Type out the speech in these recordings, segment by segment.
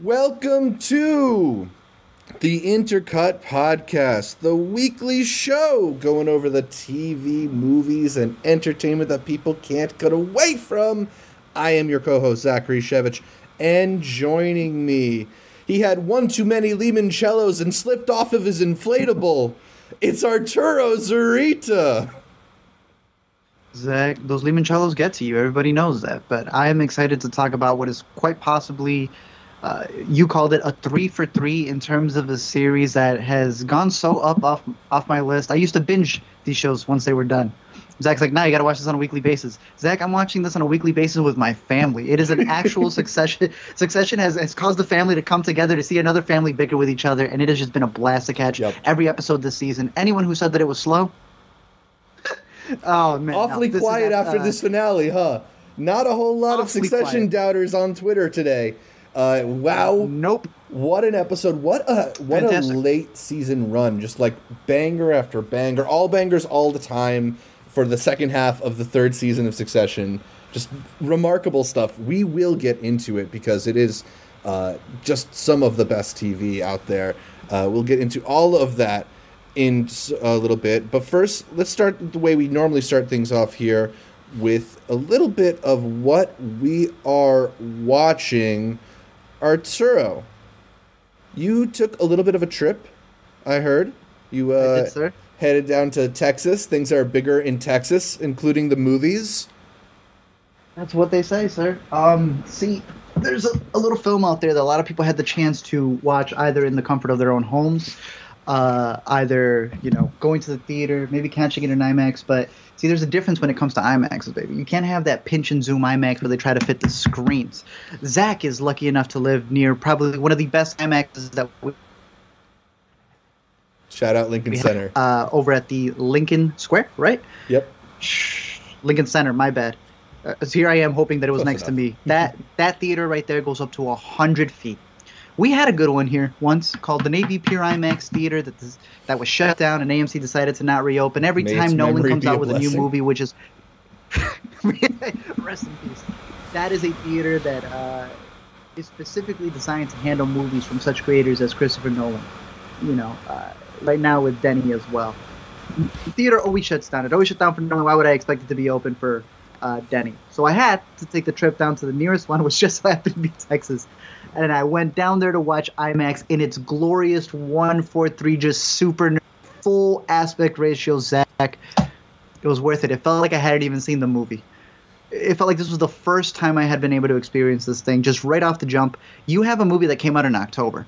Welcome to the Intercut Podcast, the weekly show going over the TV, movies, and entertainment that people can't get away from. I am your co host, Zachary Shevich, and joining me, he had one too many limoncellos and slipped off of his inflatable. It's Arturo Zurita. Zach, those limoncellos get to you. Everybody knows that. But I am excited to talk about what is quite possibly, uh, you called it a three for three in terms of a series that has gone so up off off my list. I used to binge these shows once they were done. Zach's like, now you got to watch this on a weekly basis. Zach, I'm watching this on a weekly basis with my family. It is an actual succession. Succession has, has caused the family to come together to see another family bicker with each other, and it has just been a blast to catch Yep. every episode this season. Anyone who said that it was slow, oh man, no, Awfully is quiet not, after uh, this finale, huh? Not a whole lot of Succession quiet. doubters on Twitter today. Uh, wow. Nope. What an episode! What a what Fantastic. a late season run! Just like banger after banger, all bangers all the time for the second half of the third season of Succession. Just remarkable stuff. We will get into it because it is uh, just some of the best TV out there. Uh, we'll get into all of that in a little bit, but first, let's start the way we normally start things off here with a little bit of what we are watching. Arturo, you took a little bit of a trip. I heard you uh, I did, sir. headed down to Texas. Things are bigger in Texas, including the movies. That's what they say, sir. Um, see, there's a, a little film out there that a lot of people had the chance to watch either in the comfort of their own homes, uh, either you know going to the theater, maybe catching it in IMAX. But see, there's a difference when it comes to IMAXs, baby. You can't have that pinch and zoom IMAX where they try to fit the screens. Zach is lucky enough to live near probably one of the best IMAXs that we Shout out Lincoln Center. uh, over at the Lincoln Square, right? Yep. Shh, Lincoln Center. My bad. Uh, so here I am hoping that it was Close next to me. That that theater right there goes up to hundred feet. We had a good one here once called the Navy Pier IMAX Theater that this, that was shut down and AMC decided to not reopen. Every May time Nolan comes be a out with a new movie, which is rest in peace. That is a theater that uh, is specifically designed to handle movies from such creators as Christopher Nolan. You know, uh, right now with Denny as well. The theater always shuts down. It always shut down for Nolan. Why would I expect it to be open for uh, Denny? So I had to take the trip down to the nearest one, which just happened to be Texas. And I went down there to watch IMAX in its glorious 143, just super full aspect ratio. Zach, it was worth it. It felt like I hadn't even seen the movie. It felt like this was the first time I had been able to experience this thing just right off the jump. You have a movie that came out in October.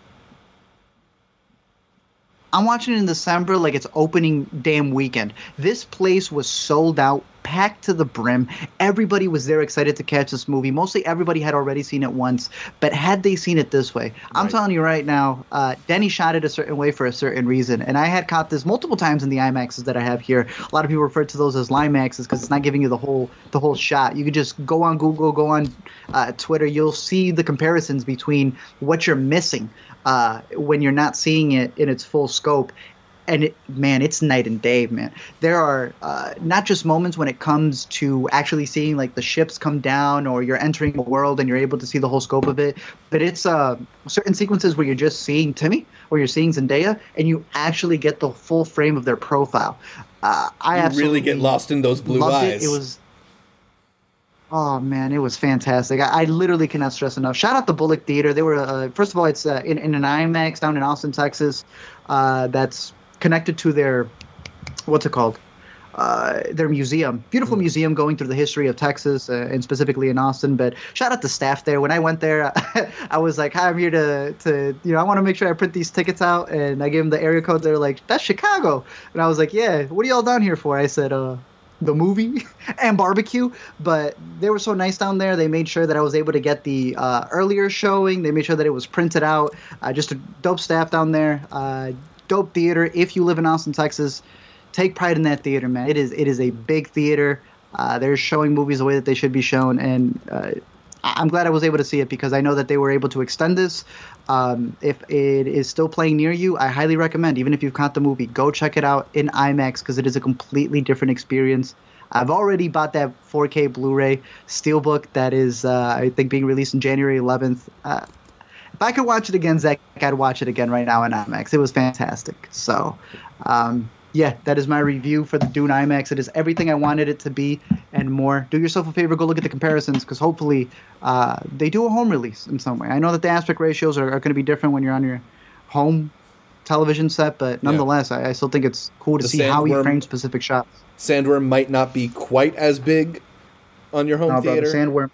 I'm watching it in December like it's opening damn weekend. This place was sold out, packed to the brim. Everybody was there excited to catch this movie. Mostly everybody had already seen it once, but had they seen it this way, I'm telling you right now, uh, Denny shot it a certain way for a certain reason. And I had caught this multiple times in the IMAXs that I have here. A lot of people refer to those as LieMAXes because it's not giving you the whole the whole shot. You can just go on Google, go on uh, Twitter. You'll see the comparisons between what you're missing uh, when you're not seeing it in its full scope. And it, man, it's night and day, man. There are uh, not just moments when it comes to actually seeing like the ships come down, or you're entering a world and you're able to see the whole scope of it, but it's uh, certain sequences where you're just seeing Timmy or you're seeing Zendaya, and you actually get the full frame of their profile. Uh, I You really get lost in those blue eyes. It. it was. Oh man, it was fantastic. I, I literally cannot stress enough. Shout out the Bullock Theater. They were uh, first of all, it's uh, in, in an IMAX down in Austin, Texas. Uh, that's connected to their what's it called? Uh, their museum, beautiful Hmm. museum going through the history of Texas uh, and specifically in Austin. But shout out the staff there. When I went there, I was like, "Hi, I'm here to, to, you know, I want to make sure I print these tickets out." And I gave them the area code. They're like, "That's Chicago," and I was like, "Yeah, what are y'all down here for?" I said, "Uh, the movie and barbecue." But they were so nice down there. They made sure that I was able to get the uh, earlier showing. They made sure that it was printed out. Uh, just a dope staff down there. Uh, dope theater. If you live in Austin, Texas, take pride in that theater, man. It is it is a big theater. Uh, they're showing movies the way that they should be shown, and uh, I'm glad I was able to see it because I know that they were able to extend this. Um, if it is still playing near you, I highly recommend. Even if you've caught the movie, go check it out in IMAX because it is a completely different experience. I've already bought that 4K Blu-ray Steelbook that is, uh, I think, being released on January 11th. Uh, if I could watch it again, Zach, I'd watch it again right now in IMAX. It was fantastic. So, um, yeah, that is my review for the Dune IMAX. It is everything I wanted it to be and more. Do yourself a favor, go look at the comparisons because hopefully uh, they do a home release in some way. I know that the aspect ratios are, are going to be different when you're on your home television set, but nonetheless, yeah. I, I, still think it's cool to the see how he frames specific shots. Sandworm might not be quite as big on your home no, theater. Brother, Sandworm,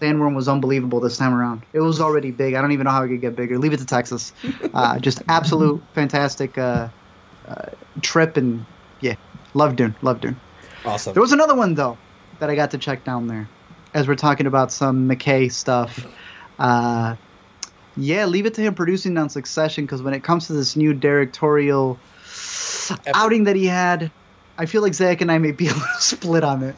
Sandworm was unbelievable this time around. It was already big. I don't even know how it could get bigger. Leave it to Texas. Uh, just absolute fantastic uh, uh, trip, and yeah, love Dune. Love Dune. Awesome. There was another one though that I got to check down there, as we're talking about some McKay stuff. Uh, yeah, leave it to him producing on Succession because when it comes to this new directorial outing that he had, I feel like Zach and I may be able to split on it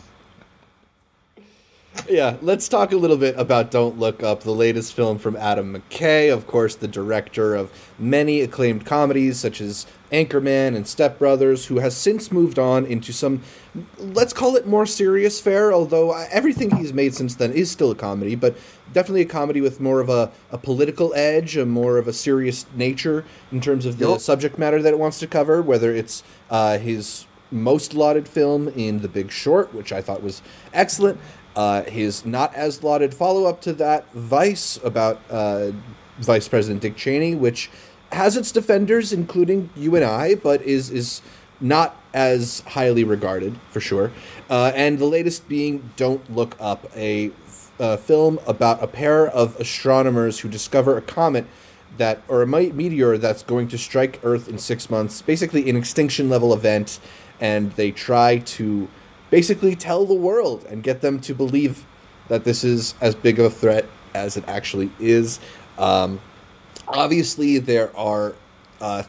yeah, let's talk a little bit about Don't Look Up, the latest film from Adam McKay, of course, the director of many acclaimed comedies such as Anchorman and Step Brothers, who has since moved on into some, let's call it more serious fare, although everything he's made since then is still a comedy, but definitely a comedy with more of a, a political edge, a more of a serious nature in terms of the yep. subject matter that it wants to cover, whether it's uh, his most lauded film in The Big Short, which I thought was excellent, uh, his not as lauded follow up to that, Vice, about uh, Vice President Dick Cheney, which has its defenders, including you and I, but is is not as highly regarded for sure. Uh, and the latest being Don't Look Up, a, a, film about a pair of astronomers who discover a comet that or a meteor that's going to strike Earth in six months, basically an extinction level event, and they try to basically tell the world and get them to believe that this is as big of a threat as it actually is. Um, obviously, there are uh,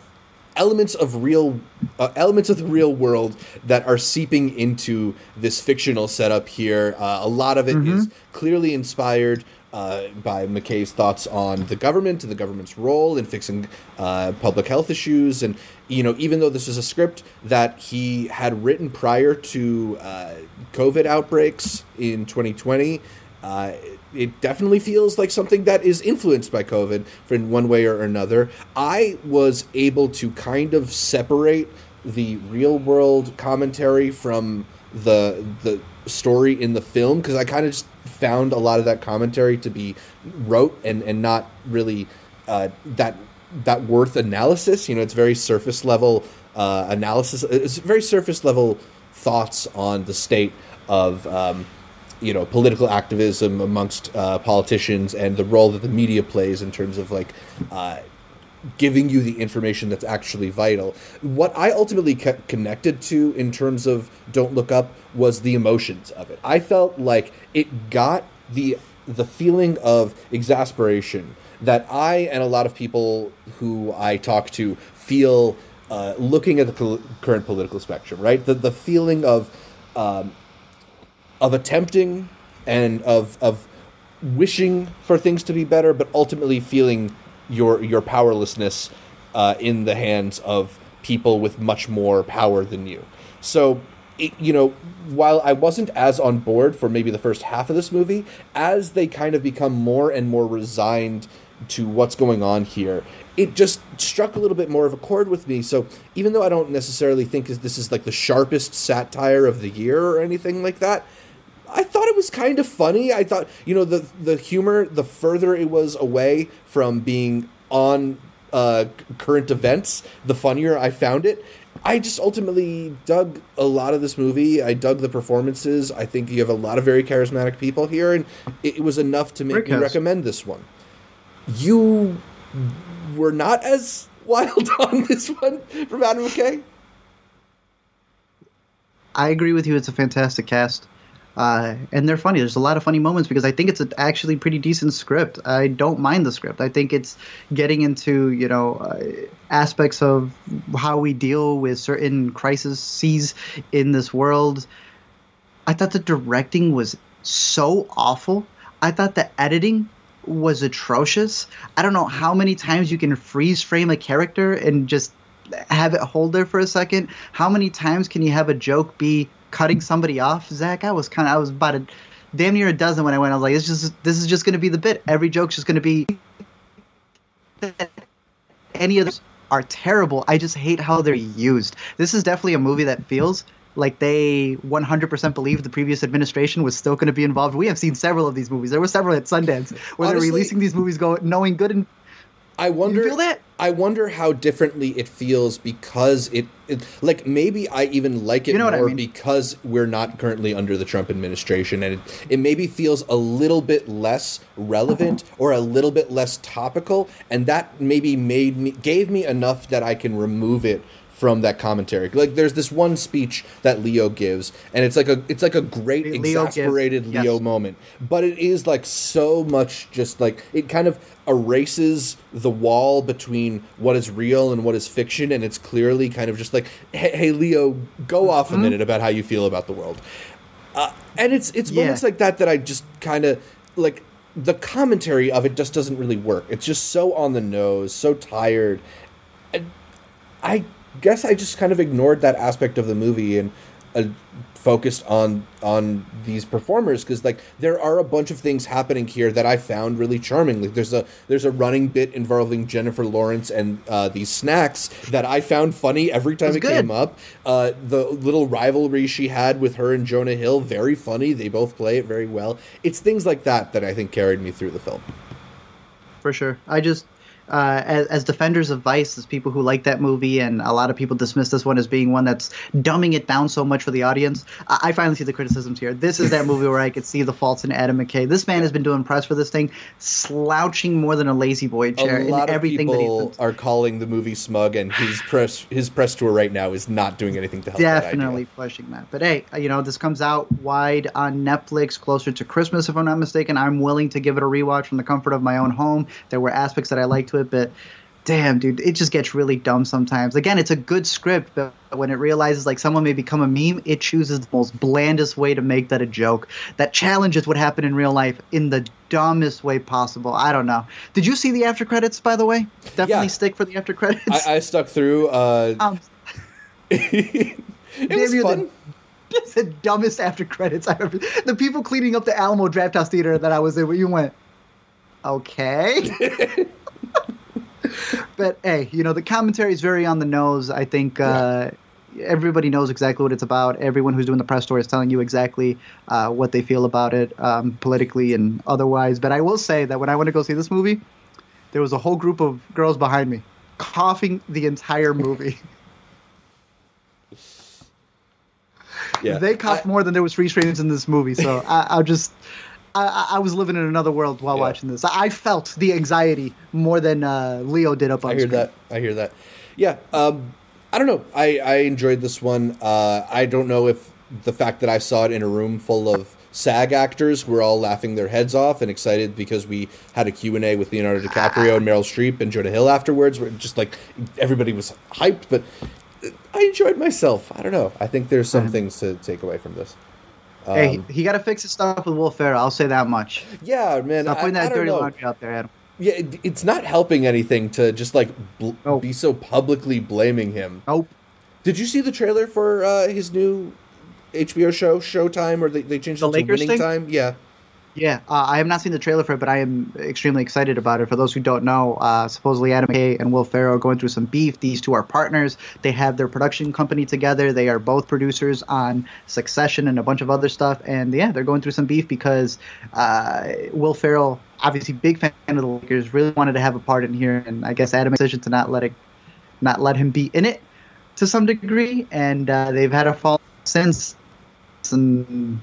elements of real uh, elements of the real world that are seeping into this fictional setup here. Uh, a lot of it mm-hmm. is clearly inspired uh, by McKay's thoughts on the government and the government's role in fixing uh, public health issues. And, you know, even though this is a script that he had written prior to uh, COVID outbreaks in 2020, uh, it definitely feels like something that is influenced by COVID in one way or another. I was able to kind of separate the real world commentary from the the story in the film because I kind of just found a lot of that commentary to be rote and and not really uh, that that worth analysis. You know, it's very surface level uh, analysis. It's very surface level thoughts on the state of um, you know political activism amongst uh, politicians and the role that the media plays in terms of like uh, giving you the information that's actually vital. What I ultimately connected to in terms of Don't Look Up was the emotions of it. I felt like it got the the feeling of exasperation that I and a lot of people who I talk to feel uh, looking at the pol- current political spectrum, right? The the feeling of um, of attempting and of of wishing for things to be better, but ultimately feeling your your powerlessness uh, in the hands of people with much more power than you. So, it, you know, while I wasn't as on board for maybe the first half of this movie, as they kind of become more and more resigned to what's going on here, it just struck a little bit more of a chord with me. So even though I don't necessarily think this is like the sharpest satire of the year or anything like that, I thought it was kind of funny. I thought, you know, the the humor, the further it was away from being on uh, current events, the funnier I found it. I just ultimately dug a lot of this movie. I dug the performances. I think you have a lot of very charismatic people here, and it, was enough to make me recommend this one. You were not as wild on this one from Adam McKay. I agree with you. It's a fantastic cast. Uh, and they're funny. There's a lot of funny moments because I think it's a actually pretty decent script. I don't mind the script. I think it's getting into you know uh, aspects of how we deal with certain crises in this world. I thought the directing was so awful. I thought the editing was atrocious. I don't know how many times you can freeze frame a character and just have it hold there for a second. How many times can you have a joke be cutting somebody off, Zach, I was kind of I was about a damn near a dozen when I went. I was like, this just this is just going to be the bit. Every joke's just going to be any of those are terrible. I just hate how they're used. This is definitely a movie that feels like they 100% believe the previous administration was still going to be involved. We have seen several of these movies. There were several at Sundance where Honestly- they're releasing these movies, going knowing good and I wonder. feel that? I wonder how differently it feels because it, it like maybe I even like it You know what I more mean. because we're not currently under the Trump administration and it, it maybe feels a little bit less relevant or a little bit less topical and that maybe made me gave me enough that I can remove it from that commentary. Like there's this one speech that Leo gives and it's like a it's like a great Leo gives- exasperated yes. Leo moment. But it is like so much just like it kind of erases the wall between what is real and what is fiction and it's clearly kind of just like hey, hey Leo go off Mm-hmm. a minute about how you feel about the world. Uh, and it's it's Yeah. moments like that that I just kind of like the commentary of it just doesn't really work. It's just so on the nose, so tired. And I guess I just kind of ignored that aspect of the movie and uh, focused on on these performers because like there are a bunch of things happening here that I found really charming. Like there's a there's a running bit involving Jennifer Lawrence and uh, these snacks that I found funny every time It's it came up. Uh, the little rivalry she had with her and Jonah Hill, very funny. They both play it very well. It's things like that that I think carried me through the film. for sure. I just, uh, as, as defenders of Vice, as people who like that movie, and a lot of people dismiss this one as being one that's dumbing it down so much for the audience. I, I finally see the criticisms here. This is that movie where I could see the faults in Adam McKay. This man has been doing press for this thing, slouching more than a La-Z-Boy chair a in lot of everything that he's people been are calling the movie smug, and his press his press tour right now is not doing anything to help. that definitely pushing that. But hey, you know, this comes out wide on Netflix closer to Christmas, if I'm not mistaken. I'm willing to give it a rewatch from the comfort of my own home. There were aspects that I liked to it, but damn, dude, it just gets really dumb sometimes. Again, it's a good script, but when it realizes like someone may become a meme, it chooses the most blandest way to make that a joke. That challenges what happened in real life in the dumbest way possible. I don't know. Did you see the after credits, by the way? Definitely Yeah. stick for the after credits. I, I stuck through. Uh, um, it was fun. the- the dumbest after credits I ever. The people cleaning up the Alamo Drafthouse Theater that I was in, where you went, okay. But hey, you know the commentary is very on the nose. I think uh, everybody knows exactly what it's about. Everyone who's doing the press tour is telling you exactly uh, what they feel about it, um, politically and otherwise. But I will say that when I went to go see this movie, there was a whole group of girls behind me, coughing the entire movie. Yeah, they coughed more than there was freeze frames in this movie. So I, I'll just. I- I, was living in another world while Yeah. watching this. I felt the anxiety more than uh, Leo did up on I hear screen. that. I hear that. Yeah. Um, I don't know. I, I enjoyed this one. Uh, I don't know if the fact that I saw it in a room full of SAG actors who were all laughing their heads off and excited because we had a Q&A with Leonardo DiCaprio and Meryl Streep and Jonah Hill afterwards. Where just like everybody was hyped, but I enjoyed myself. I don't know. I think there's some Mhm. things to take away from this. Hey, Um, he, he got to fix his stuff with Will Ferrell. I'll say that much. yeah, man. Stop I, putting I that don't dirty know. laundry out there, Adam. Yeah, it, it's not helping anything to just like bl- Nope. be so publicly blaming him. Nope. Did you see the trailer for uh, his new HBO show, Showtime, or they, they changed The it to Lakers Winning thing? Time? Yeah. Yeah, uh, I have not seen the trailer for it, but I am extremely excited about it. For those who don't know, uh, supposedly Adam McKay and Will Ferrell are going through some beef. These two are partners. They have their production company together. They are both producers on Succession and a bunch of other stuff. And yeah, they're going through some beef because uh, Will Ferrell, obviously big fan of the Lakers, really wanted to have a part in here, and I guess Adam made a decision to not let it, not let him be in it to some degree. And uh, they've had a fall since. And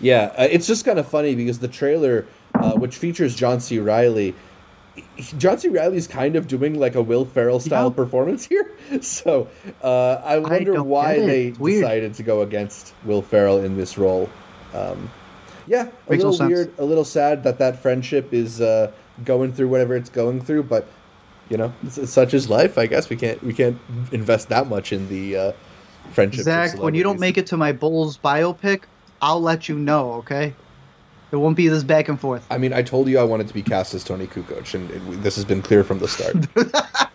Yeah, uh, it's just kind of funny because the trailer, uh, which features John C. Reilly, John C. Reilly's kind of doing like a Will Ferrell style Yeah. performance here. So uh, I wonder don't why they decided to go against Will Ferrell in this role. Um, yeah, a Makes little sense. weird, a little sad that that friendship is uh, going through whatever it's going through, but you know, it's, it's such is life. I guess we can't we can't invest that much in the uh, friendship. Zach, when you don't make it to my Bulls biopic, I'll let you know, okay? It won't be this back and forth. I mean, I told you I wanted to be cast as Toni Kukoc, and it, this has been clear from the start.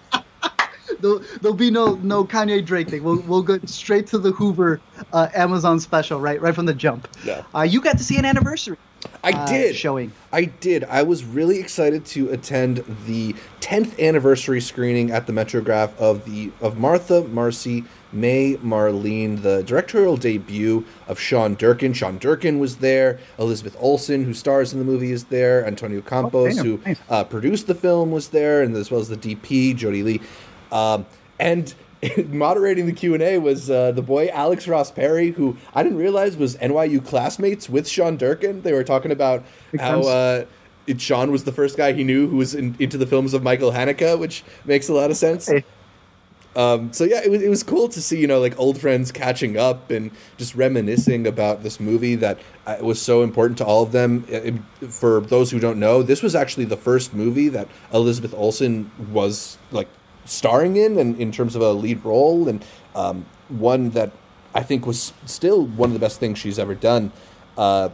There'll, there'll be no no Kanye Drake thing. We'll we'll go straight to the Hoover uh, Amazon special, right right from the jump. Yeah. Uh, you got to see an anniversary. I uh, did. showing. I did. I was really excited to attend the 10th anniversary screening at the Metrograph of the of Martha Marcy May Marlene, the directorial debut of Sean Durkin. Sean Durkin was there. Elizabeth Olsen, who stars in the movie, is there. Antonio Campos, damn. who Nice. uh, produced the film, was there, and as well as the DP, Jody Lee. Um, and moderating the Q&A was uh, the boy Alex Ross Perry, who I didn't realize was NYU classmates with Sean Durkin. They were talking about Makes how uh, it, Sean was the first guy he knew who was in, into the films of Michael Haneke, which makes a lot of sense. Hey. Um, so yeah, it was, it was cool to see you know like old friends catching up and just reminiscing about this movie that uh, was so important to all of them. It- it- for those who don't know, this was actually the first movie that Elizabeth Olsen was like starring in, and in terms of a lead role, and um, one that I think was still one of the best things she's ever done. Uh,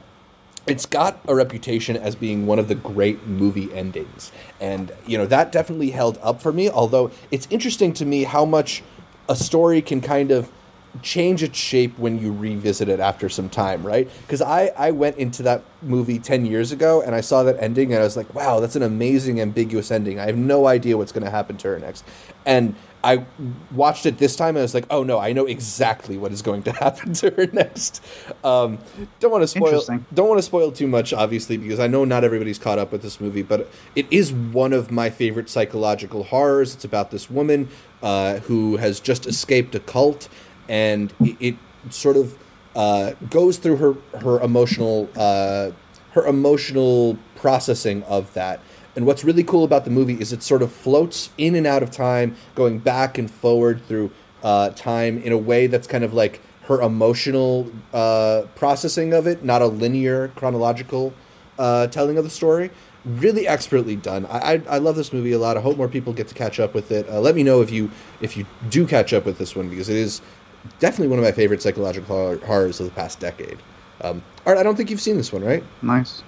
it's got a reputation as being one of the great movie endings. And you know that definitely held up for me although it's interesting to me how much a story can kind of change its shape when you revisit it after some time right? Because i i went into that movie 10 years ago and i saw that ending and i was like wow that's an amazing ambiguous ending. I have no idea what's going to happen to her next. And I watched it this time and I was like, oh no, I know exactly what is going to happen to her next. Um, don't want to spoil. Don't want to spoil too much, obviously, because I know not everybody's caught up with this movie, but it is one of my favorite psychological horrors. It's about this woman uh, who has just escaped a cult, and it, it sort of uh, goes through her her emotional uh, her emotional processing of that. And what's really cool about the movie is it sort of floats in and out of time, going back and forward through uh, time in a way that's kind of like her emotional uh, processing of it, not a linear chronological uh, telling of the story. Really expertly done. I, I I love this movie a lot. I hope more people get to catch up with it. Uh, let me know if you if you do catch up with this one because it is definitely one of my favorite psychological horrors of the past decade. Um, Art, I don't think you've seen this one, right? Nice.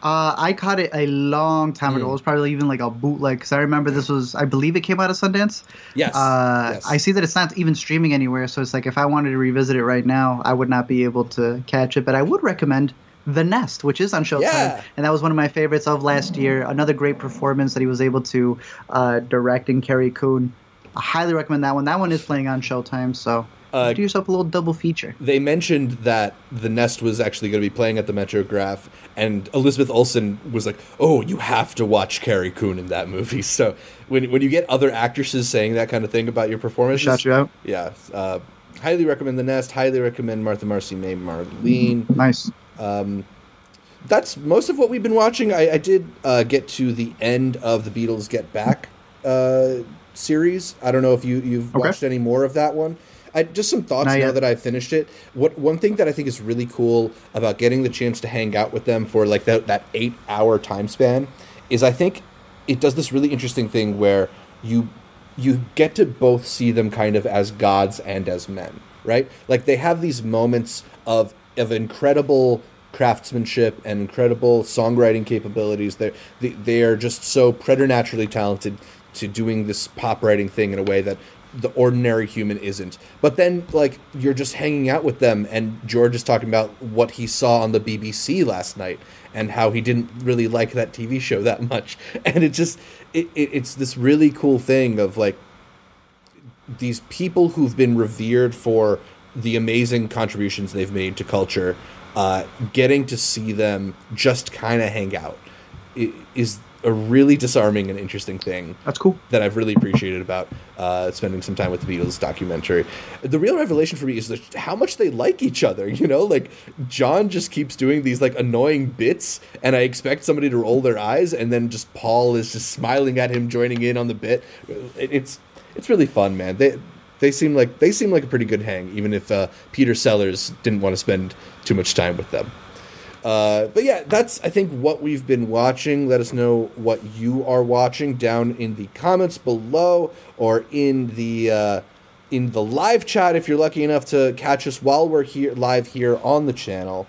Uh, I caught it a long time ago. Mm. It was probably even like a bootleg because I remember this was, I believe it came out of Sundance. Yes. Uh, yes. I see that it's not even streaming anywhere, so it's like if I wanted to revisit it right now, I would not be able to catch it. But I would recommend The Nest, which is on Showtime, Yeah. and that was one of my favorites of last year. Another great performance that he was able to uh, direct in Carrie Coon. I highly recommend that one. That one is playing on Showtime, so Uh, do yourself a little double feature. they mentioned that the nest was actually going to be playing at the Metrograph, and Elizabeth Olsen was like, "Oh, you have to watch Carrie Coon in that movie." So when when you get other actresses saying that kind of thing about your performance, Shout you out. yeah, uh, highly recommend the nest. Highly recommend Martha Marcy May Marlene. Nice. That's most of what we've been watching. I, I did uh, get to the end of the Beatles Get Back uh, series. I don't know if you you've Okay. watched any more of that one. I, just some thoughts Not now yet. that I've finished it. What one thing that I think is really cool about getting the chance to hang out with them for like that that eight hour time span is I think it does this really interesting thing where you you get to both see them kind of as gods and as men, right? Like they have these moments of of incredible craftsmanship and incredible songwriting capabilities. They're, they they are just so preternaturally talented to doing this pop writing thing in a way that the ordinary human isn't. But then, like, you're just hanging out with them, and George is talking about what he saw on the BBC last night and how he didn't really like that TV show that much. And it just, it, it, it's this really cool thing of like, these people who've been revered for the amazing contributions they've made to culture, uh, getting to see them just kind of hang out is a really disarming and interesting thing That's cool. that I've really appreciated about uh, spending some time with the Beatles documentary. The real revelation for me is how much they like each other. You know, like John just keeps doing these like annoying bits, and I expect somebody to roll their eyes, and then just Paul is just smiling at him, joining in on the bit. It, it's it's really fun, man. They they seem like they seem like a pretty good hang, even if uh, Peter Sellers didn't want to spend too much time with them. Uh, but yeah, that's I think what we've been watching. Let us know what you are watching down in the comments below or in the uh, in the live chat if you're lucky enough to catch us while we're here live here on the channel.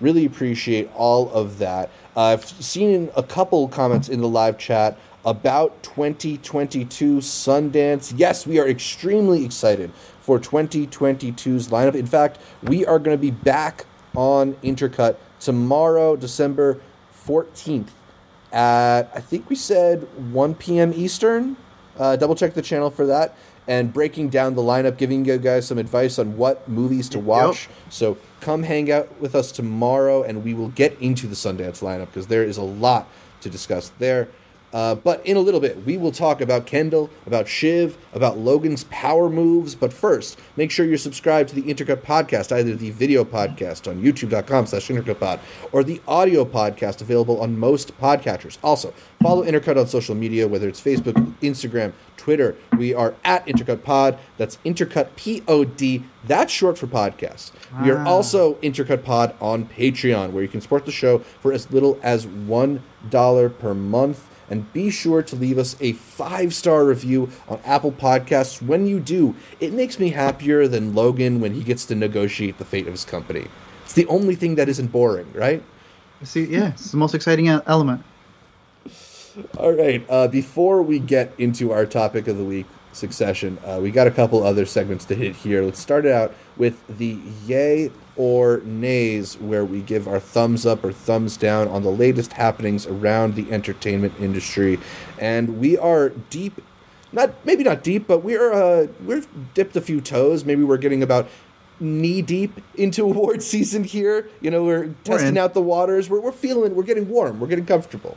Really appreciate all of that. Uh, I've seen a couple comments in the live chat about 2022 Sundance. Yes, we are extremely excited for 2022's lineup. In fact, we are going to be back on Intercut tomorrow, December 14th, at I think we said 1 p.m. Eastern. Uh, double check the channel for that. And breaking down the lineup, giving you guys some advice on what movies to watch. So come hang out with us tomorrow, and we will get into the Sundance lineup because there is a lot to discuss there. Uh, but in a little bit, we will talk about Kendall, about Shiv, about Logan's power moves. But first, make sure you're subscribed to the Intercut podcast, either the video podcast on youtube.com slash intercutpod or the audio podcast available on most podcatchers. Also, follow Intercut on social media, whether it's Facebook, Instagram, Twitter. We are at Intercut Pod. That's Intercut P O D. That's short for podcast. We are also Intercut Pod on Patreon, where you can support the show for as little as $1 per month. And be sure to leave us a five star review on Apple Podcasts. When you do, it makes me happier than Logan when he gets to negotiate the fate of his company. It's the only thing that isn't boring, right? See, yeah, it's the most exciting element. All right. Uh, before we get into our topic of the week, Succession, uh, we got a couple other segments to hit here. Let's start it out with the yay or nays, where we give our thumbs up or thumbs down on the latest happenings around the entertainment industry. And we are deep, not maybe not deep, but we're uh, we're dipped a few toes. Maybe we're getting about knee deep into award season here. You know, we're testing in. out the waters. We're, we're feeling, we're getting warm. We're getting comfortable.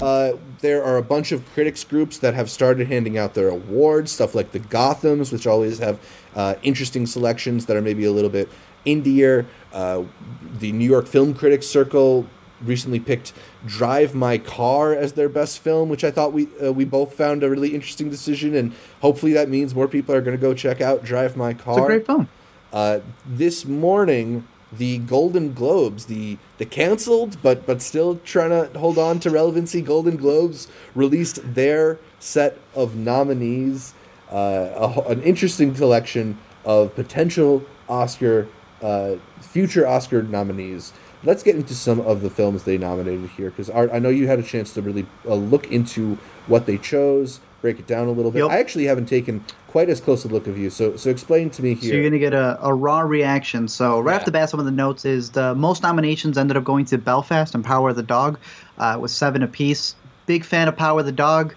Uh, there are a bunch of critics groups that have started handing out their awards, stuff like the Gothams, which always have uh, interesting selections that are maybe a little bit indier. Uh, the New York Film Critics Circle recently picked Drive My Car as their best film, which I thought we uh, we both found a really interesting decision, and hopefully that means more people are going to go check out Drive My Car. It's a great film. Uh, this morning, the Golden Globes, the the canceled but but still trying to hold on to relevancy, Golden Globes released their set of nominees, uh, a, an interesting collection of potential Oscar, uh, future Oscar nominees. Let's get into some of the films they nominated here, because Art, I know you had a chance to really uh, look into what they chose, break it down a little bit. Yep. I actually haven't taken quite as close a look of you, so so explain to me here. So you're gonna get a, a raw reaction. So right Yeah. off the bat, some of the notes is the most nominations ended up going to Belfast and Power of the Dog, uh, with seven apiece. Big fan of Power of the Dog.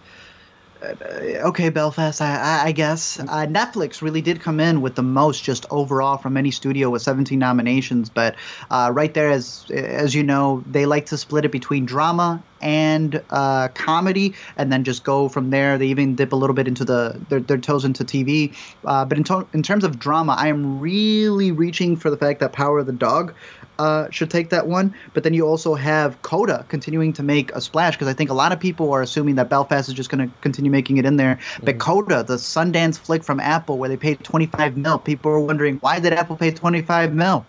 Uh, okay, Belfast, I, I, guess. Uh, Netflix really did come in with the most just overall from any studio with 17 nominations. But uh, right there, as as you know, they like to split it between drama and uh, comedy, and then just go from there. They even dip a little bit into the their, their toes into TV. Uh, but in, to- in terms of drama, I am really reaching for the fact that Power of the Dog uh, should take that one. But then you also have Coda continuing to make a splash because I think a lot of people are assuming that Belfast is just going to continue making it in there. But Coda, the Sundance flick from Apple, where they paid 25 mil, people are wondering why did Apple pay 25 mil?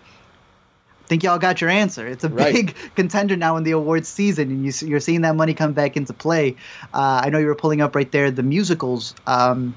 Think y'all got your answer. It's a Right. big contender now in the awards season, and you, you're seeing that money come back into play. Uh, I know you were pulling up right there the musicals, um,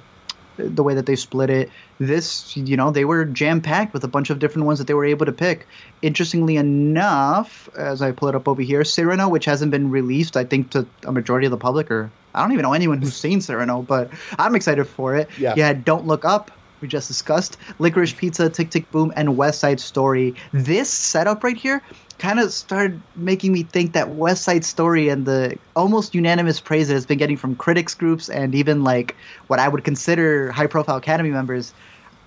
the way that they split it. This, you know, they were jam packed with a bunch of different ones that they were able to pick. Interestingly enough, as I pull it up over here, Cyrano, which hasn't been released, I think, to a majority of the public, or I don't even know anyone who's seen Cyrano, but I'm excited for it. Yeah. You had Don't Look Up, we just discussed, Licorice Pizza, Tick Tick Boom, and West Side Story. This setup right here kind of started making me think that West Side Story and the almost unanimous praise it has been getting from critics groups and even like what I would consider high profile Academy members.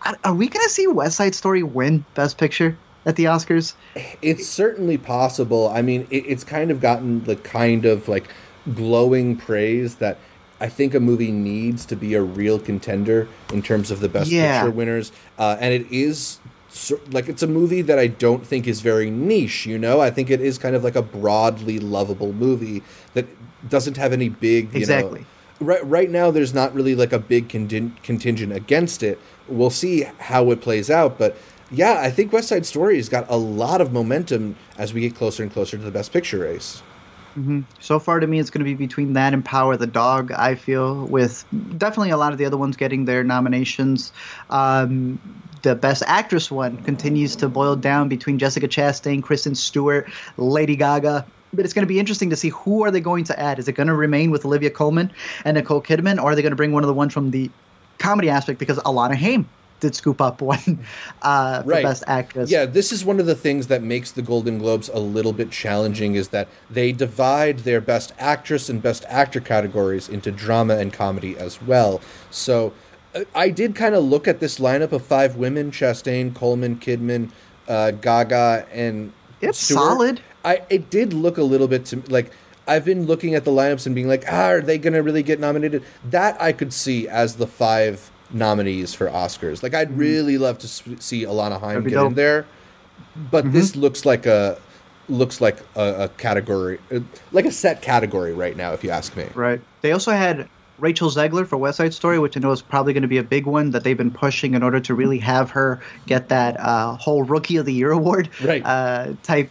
Are- Are we going to see West Side Story win Best Picture at the Oscars? It's certainly possible. I mean, it, it's kind of gotten the kind of like glowing praise that I think a movie needs to be a real contender in terms of the best Yeah. picture winners. Uh, and it is like it's a movie that I don't think is very niche. You know, I think it is kind of like a broadly lovable movie that doesn't have any big you Exactly. know. Right, right now, there's not really like a big contin- contingent against it. We'll see how it plays out, but yeah, I think West Side Story has got a lot of momentum as we get closer and closer to the Best Picture race. So far, to me, it's going to be between that and Power the Dog. I feel with definitely a lot of the other ones getting their nominations. Um, the Best Actress one continues to boil down between Jessica Chastain, Kristen Stewart, Lady Gaga. But it's going to be interesting to see who are they going to add. Is it going to remain with Olivia Colman and Nicole Kidman, or are they going to bring one of the ones from the comedy aspect? Because Alana Haim did scoop up one uh, for best actress. Yeah, this is one of the things that makes the Golden Globes a little bit challenging is that they divide their best actress and best actor categories into drama and comedy as well. So uh, I did kind of look at this lineup of five women Chastain, Colman, Kidman, uh, Gaga, and It's Stewart. solid. I it did look a little bit to like I've been looking at the lineups and being like, ah, are they going to really get nominated? That I could see as the five nominees for Oscars. Like I'd really love to see Alana Haim Mm-hmm. Get in. Mm-hmm. there, but this looks like a looks like a, a category, uh, like a set category right now. If you ask me, Right. They also had Rachel Zegler for West Side Story, which I know is probably going to be a big one that they've been pushing in order to really have her get that uh, whole Rookie of the Year award Right. uh, type,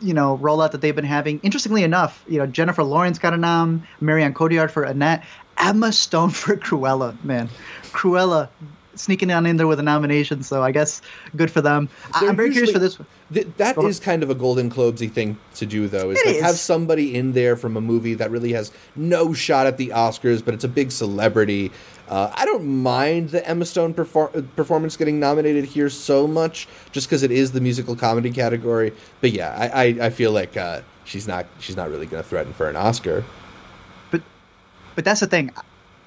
you know, rollout that they've been having. Interestingly enough, you know, Jennifer Lawrence got a nom, Marion Cotillard for Annette, Emma Stone for Cruella. Man, Cruella sneaking on in there with a nomination. So I guess good for them. They're I'm very curious for this one. Th- that is kind of a Golden Globesy thing to do, though. Is It like have somebody in there from a movie that really has no shot at the Oscars, but it's a big celebrity. Uh, I don't mind the Emma Stone perfor- performance getting nominated here so much, just because it is the musical comedy category. But yeah, I, I, I feel like uh, she's not she's not really going to threaten for an Oscar. but but that's the thing.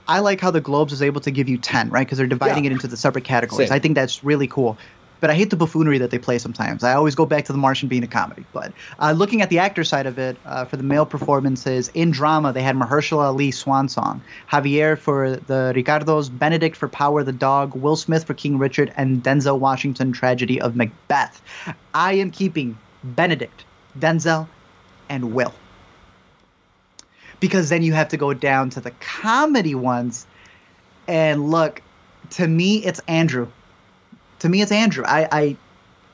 I like how the Globes is able to give you ten, right? Because they're dividing Yeah. it into the separate categories. Same. I think that's really cool. But I hate the buffoonery that they play sometimes. I always go back to The Martian being a comedy. But uh, looking at the actor side of it, uh, for the male performances in drama, they had Mahershala Ali Swan Song, Javier for the Ricardos, Benedict for Power the Dog, Will Smith for King Richard, and Denzel Washington Tragedy of Macbeth. I am keeping Benedict, Denzel, and Will because then you have to go down to the comedy ones and look to me it's andrew to me it's andrew i i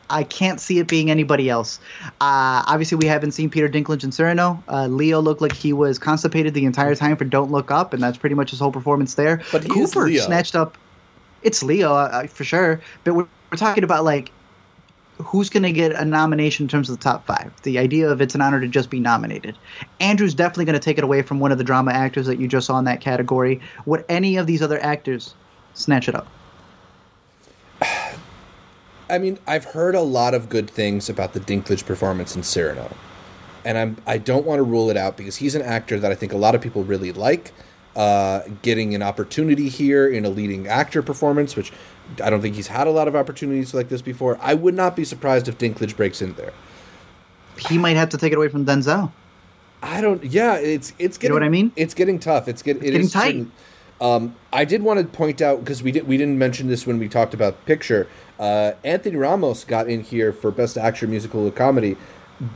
I can't see it being anybody else. Uh, obviously, we haven't seen Peter Dinklage in Cyrano. Uh, Leo looked like he was constipated the entire time for "Don't Look Up," and that's pretty much his whole performance there. But Cooper snatched up. It's Leo uh, for sure, but we're, we're talking about like who's going to get a nomination in terms of the top five. The idea of it's an honor to just be nominated. Andrew's definitely going to take it away from one of the drama actors that you just saw in that category. Would any of these other actors snatch it up? I mean, I've heard a lot of good things about the Dinklage performance in Cyrano, and I'm I don't want to rule it out because he's an actor that I think a lot of people really like. Uh, getting an opportunity here in a leading actor performance, which I don't think he's had a lot of opportunities like this before. I would not be surprised if Dinklage breaks in there. He might have to take it away from Denzel. I don't. Yeah, it's it's getting. know what I mean? It's getting tough. It's get, it getting is tight. certain- Um, I did want to point out because we did we didn't mention this when we talked about picture. Uh, Anthony Ramos got in here for best actor musical or comedy.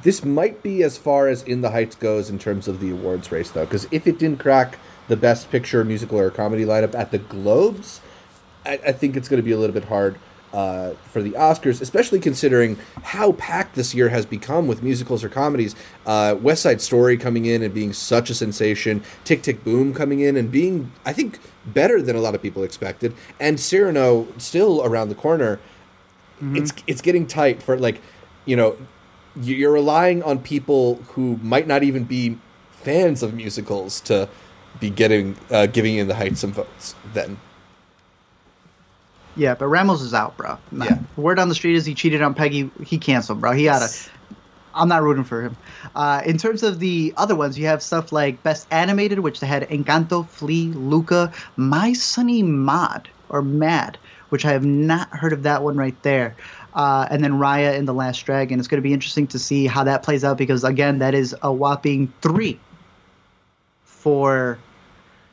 This might be as far as In the Heights goes in terms of the awards race, though, because if it didn't crack the best picture musical or comedy lineup at the Globes, I, I think it's going to be a little bit hard uh, for the Oscars, especially considering how packed this year has become with musicals or comedies. Uh, West Side Story coming in and being such a sensation, Tick Tick Boom coming in and being, I think, better than a lot of people expected, and Cyrano still around the corner. It's it's getting tight for like, you know, you- you're relying on people who might not even be fans of musicals to be getting uh, giving in the heights some votes. Then Yeah, but Ramos is out, bro. Nah. Yeah. Word on the street is he cheated on Peggy. He canceled, bro. He gotta. I'm not rooting for him. Uh, in terms of the other ones, you have stuff like Best Animated, which they had Encanto, Flee, Luca, My Sunny Mod, or Mad, which I have not heard of that one right there. Uh, and then Raya in The Last Dragon. It's going to be interesting to see how that plays out because, again, that is a whopping three for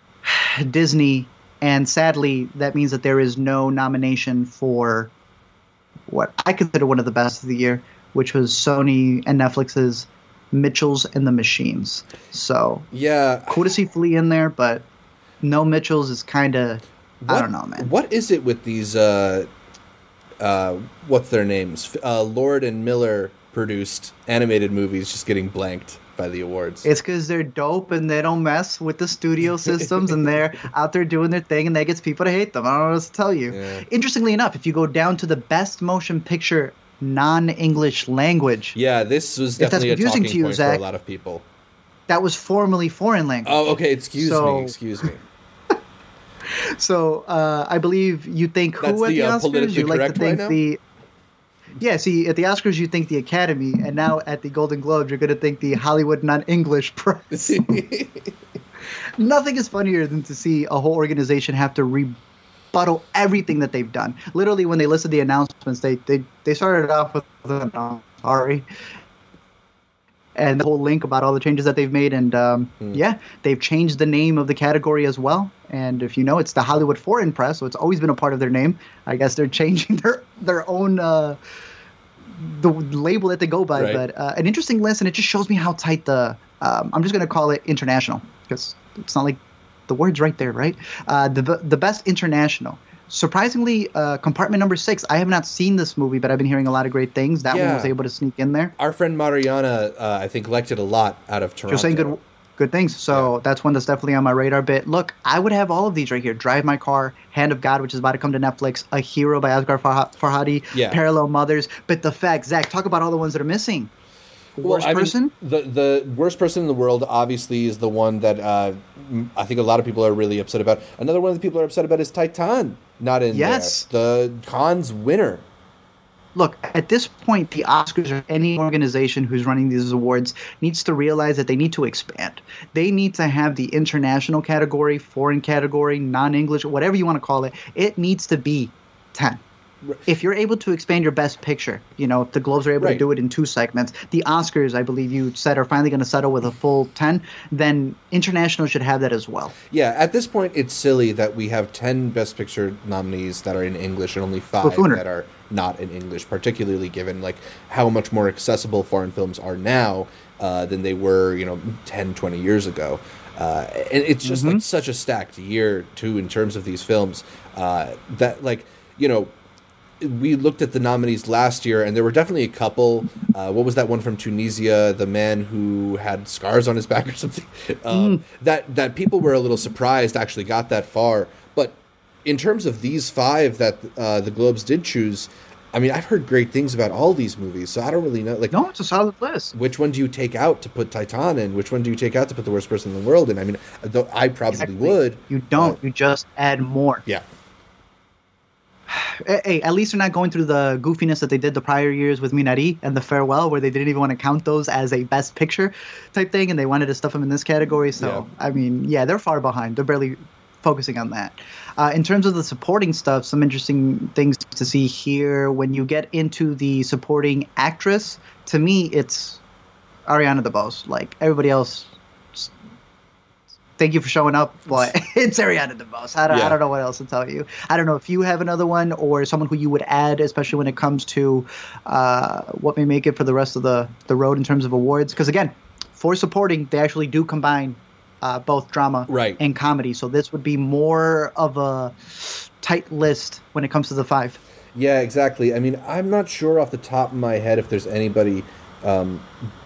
Disney. And sadly, that means that there is no nomination for what I consider one of the best of the year, which was Sony and Netflix's Mitchells and the Machines. So yeah, cool to see Flee in there, but no Mitchells is kind of I don't know, man. What is it with these? Uh, uh, what's their names? Uh, Lord and Miller produced animated movies just getting blanked by the awards. It's because they're dope and they don't mess with the studio systems and they're out there doing their thing and that gets people to hate them. I don't know what else to tell you. Yeah. Interestingly enough, if you go down to the best motion picture non English language, yeah, this was that's definitely a talking to you, point Zach- for a lot of people. that was formerly foreign language. Oh, okay. Excuse So- me. Excuse me. So uh, I believe you think who That's at the, the, uh, Oscars? politically You like to think now? the. Yeah, see, at the Oscars you think the Academy, and now at the Golden Globes you're going to think the Hollywood non-English press. Nothing is funnier than to see a whole organization have to rebuttal everything that they've done. Literally, when they listed the announcements, they they, they started off with an "I'm sorry. And the whole link about all the changes that they've made, and um, Hmm. yeah, they've changed the name of the category as well. And if you know, it's the Hollywood Foreign Press, so it's always been a part of their name. I guess they're changing their their own uh, the label that they go by. Right. But uh, an interesting list, and it just shows me how tight the. Um, I'm just gonna call it international because it's not like the word's right there, right? Uh, the the best international. Surprisingly, uh, compartment number six. I have not seen this movie, but I've been hearing a lot of great things. That one was able to sneak in there. Our friend Mariana, uh, I think, liked it a lot out of Toronto. You're saying good good things. So that's one that's definitely on my radar. But look, I would have all of these right here: Drive My Car, Hand of God, which is about to come to Netflix, A Hero by Asghar Farha- Farhadi, Yeah. Parallel Mothers. But the fact, Zach, talk about all the ones that are missing. Worst I mean, person. the the worst person in the world obviously is the one that uh, I think a lot of people are really upset about. Another one that people are upset about is Titane, not in Yes. there. The Cannes winner. Look, at this point, the Oscars or any organization who's running these awards needs to realize that they need to expand. They need to have the international category, foreign category, non English, whatever you want to call it. It needs to be 10. If you're able to expand your best picture, you know, if the Globes are able Right. to do it in two segments, the Oscars, I believe you said, are finally going to settle with a full 10, then international should have that as well. Yeah, at this point, it's silly that we have 10 Best Picture nominees that are in English and only five that are not in English, particularly given like how much more accessible foreign films are now uh, than they were, you know, 10, 20 years ago. Uh, and it's just like such a stacked year, too, in terms of these films. Uh, that, like, you know, we looked at the nominees last year, and there were definitely a couple. Uh, what was that one from Tunisia? The man who had scars on his back or something. Um, That that people were a little surprised actually got that far. In terms of these five that uh, the Globes did choose, I mean, I've heard great things about all these movies, so I don't really know. Like, No, it's a solid list. which one do you take out to put Titane in? Which one do you take out to put the worst person in the world in? I mean, though I probably Exactly. would. You don't. but- You just add more. yeah. Hey, at least they're not going through the goofiness that they did the prior years with Minari and the Farewell, where they didn't even want to count those as a best picture type thing, and they wanted to stuff them in this category. So, Yeah. I mean, yeah, they're far behind. They're barely focusing on that. Uh, in terms of the supporting stuff, some interesting things to see here. When you get into the supporting actress, to me, it's Ariana DeBose. Like everybody else, thank you for showing up, but it's Ariana DeBose. I don't, Yeah. I don't know what else to tell you. I don't know if you have another one or someone who you would add, especially when it comes to uh, what may make it for the rest of the, the road in terms of awards. Because again, for supporting, they actually do combine uh, both drama Right. and comedy. So this would be more of a tight list when it comes to the five. Yeah, exactly. I mean, I'm not sure off the top of my head if there's anybody um,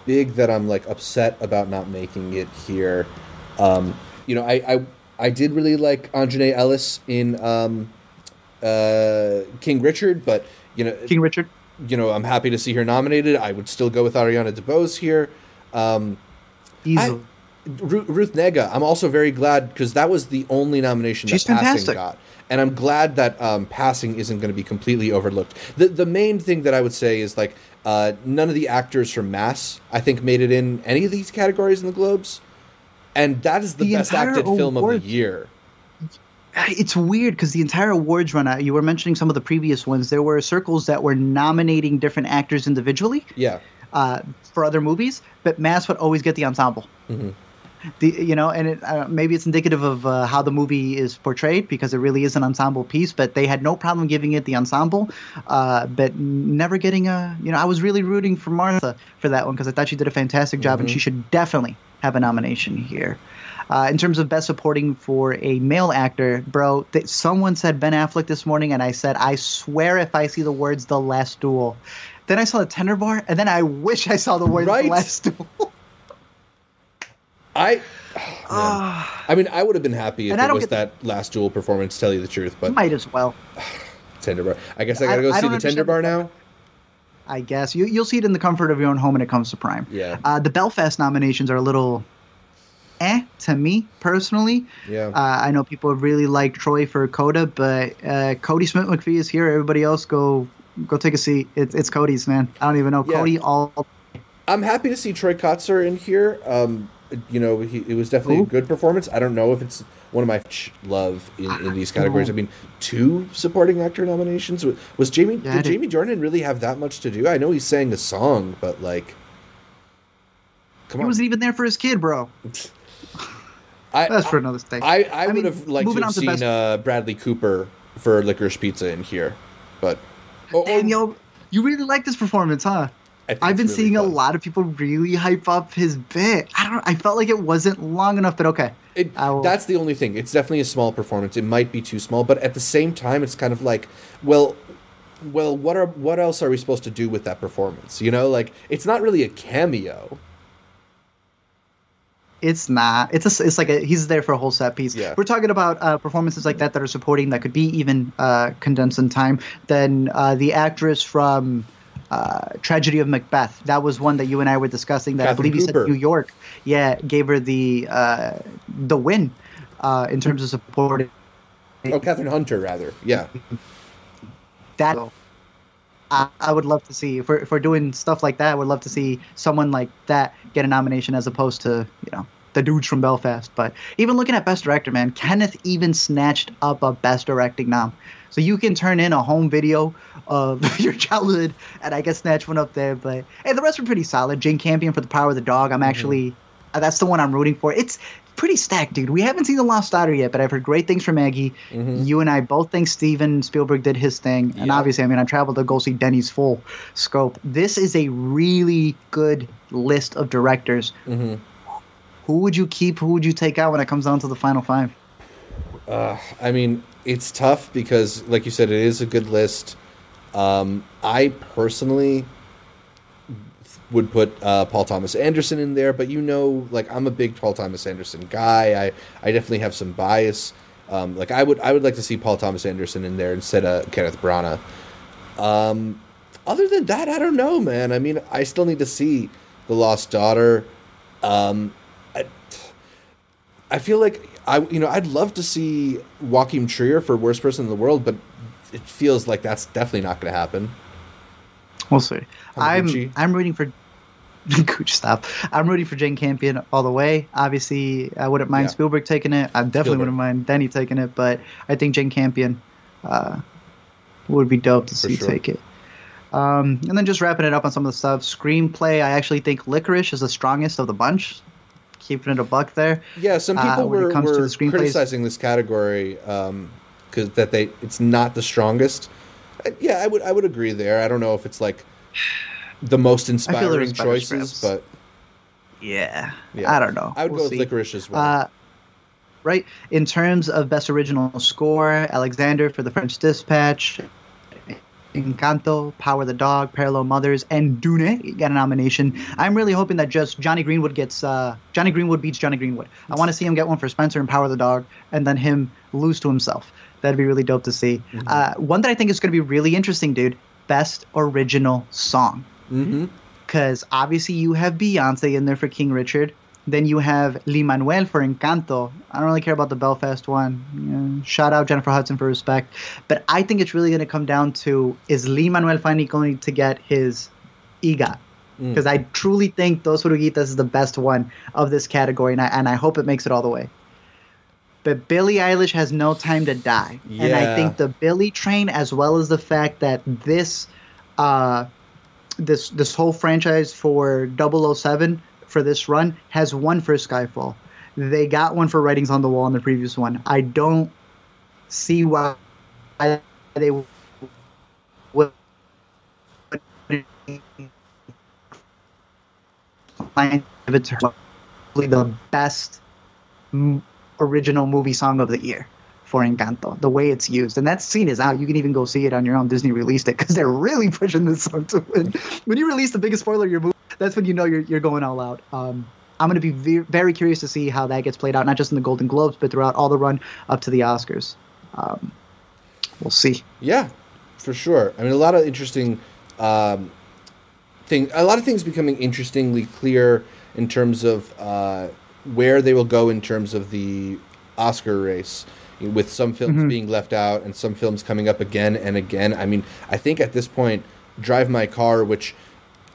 big that I'm like upset about not making it here. Um, you know, I, I I did really like Aunjanue Ellis in um, uh, King Richard, but you know, King Richard. you know, I'm happy to see her nominated. I would still go with Ariana DeBose here. Um, Easily. Ru- Ruth Negga, I'm also very glad because that was the only nomination She's that Passing got, and I'm glad that um, Passing isn't going to be completely overlooked. The the main thing that I would say is like uh, none of the actors from Mass I think made it in any of these categories in the Globes, and that is the, The best acted film of the year. It's weird because the entire awards run out. You were mentioning some of the previous ones. There were circles that were nominating different actors individually Yeah, uh, for other movies, but Mass would always get the ensemble. The, you know, and it, uh, maybe it's indicative of uh, how the movie is portrayed because it really is an ensemble piece. But they had no problem giving it the ensemble, uh, but never getting a. You know, I was really rooting for Martha for that one because I thought she did a fantastic job, and she should definitely have a nomination here. Uh, in terms of best supporting for a male actor, bro, th- someone said Ben Affleck this morning, and I said, I swear if I see the words "The Last Duel," then I saw the tender bar, and then I wish I saw the words Right. "The Last Duel." I. man. I mean, I would have been happy if I it was get the- that last duel performance. Tell you the truth, but Might as well. Tender Bar. I guess I I- gotta go I see don't the Tender Bar now. I guess you you'll see it in the comfort of your own home when it comes to Prime. Yeah. Uh, the Belfast nominations are a little, eh. to me personally. Yeah. Uh, I know people really like Troy for Coda, but uh, Kodi Smit-McPhee is here. Everybody else go go take a seat. It's, it's Kodi's man. I don't even know Yeah. Cody all. I'm happy to see Troy Kotsur in here. Um, you know, he, it was definitely a good performance. I don't know if it's one of my ch- love in, in these categories. I mean, two supporting actor nominations. Was, was Jamie? Yeah, did Jamie Dornan really have that much to do? I know he sang a song, but like, come He on. wasn't even there for his kid, bro. I, That's for another thing. I, I, I would mean, have liked to have seen best- uh, Bradley Cooper for Licorice Pizza in here, but oh, oh, and yo, you really like this performance, huh? I've been really seeing a lot of people really hype up his bit. I don't. I felt like it wasn't long enough, but okay. It, that's the only thing. It's definitely a small performance. It might be too small, but at the same time, it's kind of like, well, well, what are what else are we supposed to do with that performance? You know, like it's not really a cameo. It's not. It's a, It's like a, he's there for a whole set piece. Yeah. We're talking about uh, performances like that that are supporting that could be even uh, condensed in time. Then uh, the actress from uh, Tragedy of Macbeth. That was one that you and I were discussing. That I believe you Cooper. said New York. Yeah, gave her the uh, the win uh, in terms of supporting. Oh, Kathryn Hunter, rather. Yeah, that I, I would love to see if we're, if we're doing stuff like that. I would love to see someone like that get a nomination as opposed to you know the dudes from Belfast. But even looking at Best Director, man, Kenneth even snatched up a Best Directing nom. So you can turn in a home video of your childhood, and I guess snatch one up there. But hey, the rest were pretty solid. Jane Campion for The Power of the Dog. I'm actually uh, that's the one I'm rooting for. It's pretty stacked, dude. We haven't seen The Lost Daughter yet, but I've heard great things from Maggie. You and I both think Steven Spielberg did his thing, and Yeah. obviously, I mean, I traveled to go see Denny's full scope. This is a really good list of directors. Mhm. Who would you keep? Who would you take out when it comes down to the final five? uh, I mean, it's tough because, like you said, it is a good list. Um, I personally would put uh, Paul Thomas Anderson in there, but you know, like I'm a big Paul Thomas Anderson guy. I I definitely have some bias. Um, like I would I would like to see Paul Thomas Anderson in there instead of Kenneth Branagh. Um, other than that, I don't know, man. I mean, I still need to see the Lost Daughter. Um, I, I feel like I you know I'd love to see Joachim Trier for Worst Person in the World, but it feels like that's definitely not going to happen. We'll see. I'm Hamaguchi. I'm rooting for. Gooch, stop. I'm rooting for Jane Campion all the way. Obviously, I wouldn't mind Yeah. Spielberg taking it. I definitely Spielberg. wouldn't mind Denny taking it, but I think Jane Campion uh, would be dope to For see sure. take it. Um, and then just wrapping it up on some of the stuff. Screenplay, I actually think Licorice is the strongest of the bunch. Keeping it a buck there. Yeah, some Uh, people it were, comes to were criticizing this category because that they it's not the strongest. Uh, Yeah, I would I would agree there. I don't know if it's like the most inspiring choices, but Yeah, Yeah. I don't know. I would We'll go see. with Licorice as well. Uh, right. In terms of best original score, Alexander for The French Dispatch, Encanto, Power the Dog, Parallel Mothers, and Dune get a nomination. I'm really hoping that just Jonny Greenwood gets uh, Jonny Greenwood beats Jonny Greenwood. I want to see him get one for Spencer and Power the Dog, and then him lose to himself. That'd be really dope to see. Mm-hmm. Uh, one that I think is going to be really interesting, dude. Best original song mm-hmm. because obviously you have Beyonce in there for King Richard. Then you have Lin-Manuel for Encanto. I don't really care about the Belfast one. Yeah, shout out Jennifer Hudson for Respect. But I think it's really going to come down to is Lin-Manuel finally going to get his EGOT? Mm. Because I truly think Dos Oruguitas is the best one of this category, and I, and I hope it makes it all the way. But Billie Eilish has no time to die. And I think the Billie train, as well as the fact that this uh, this this whole franchise for 007 for this run has one for Skyfall. They got one for Writings on the Wall in the previous one. I don't see why they would give it to. Probably the best original movie song of the year for Encanto. The way it's used, and that scene is out. You can even go see it on your own. Disney released it because they're really pushing this song to win. When you release the biggest spoiler of your movie, that's when you know you're you're going all out. Um, I'm going to be ve- very curious to see how that gets played out, not just in the Golden Globes, but throughout all the run up to the Oscars. Um, we'll see. Yeah, for sure. I mean, a lot of interesting um, thing. A lot of things becoming interestingly clear in terms of uh, where they will go in terms of the Oscar race, with some films Mhm. being left out and some films coming up again and again. I mean, I think at this point, Drive My Car, which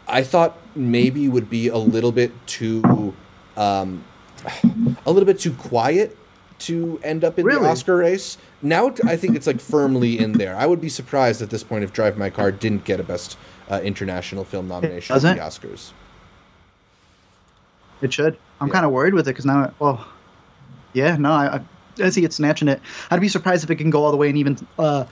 I thought maybe would be a little bit too, um, a little bit too quiet to end up in Really? the Oscar race. Now I think it's like firmly in there. I would be surprised at this point if Drive My Car didn't get a Best uh, International Film nomination at the? Oscars. It should. I'm Yeah. kind of worried with it because now, well, yeah, no, I, I, see it snatching it. I'd be surprised if it can go all the way and even uh,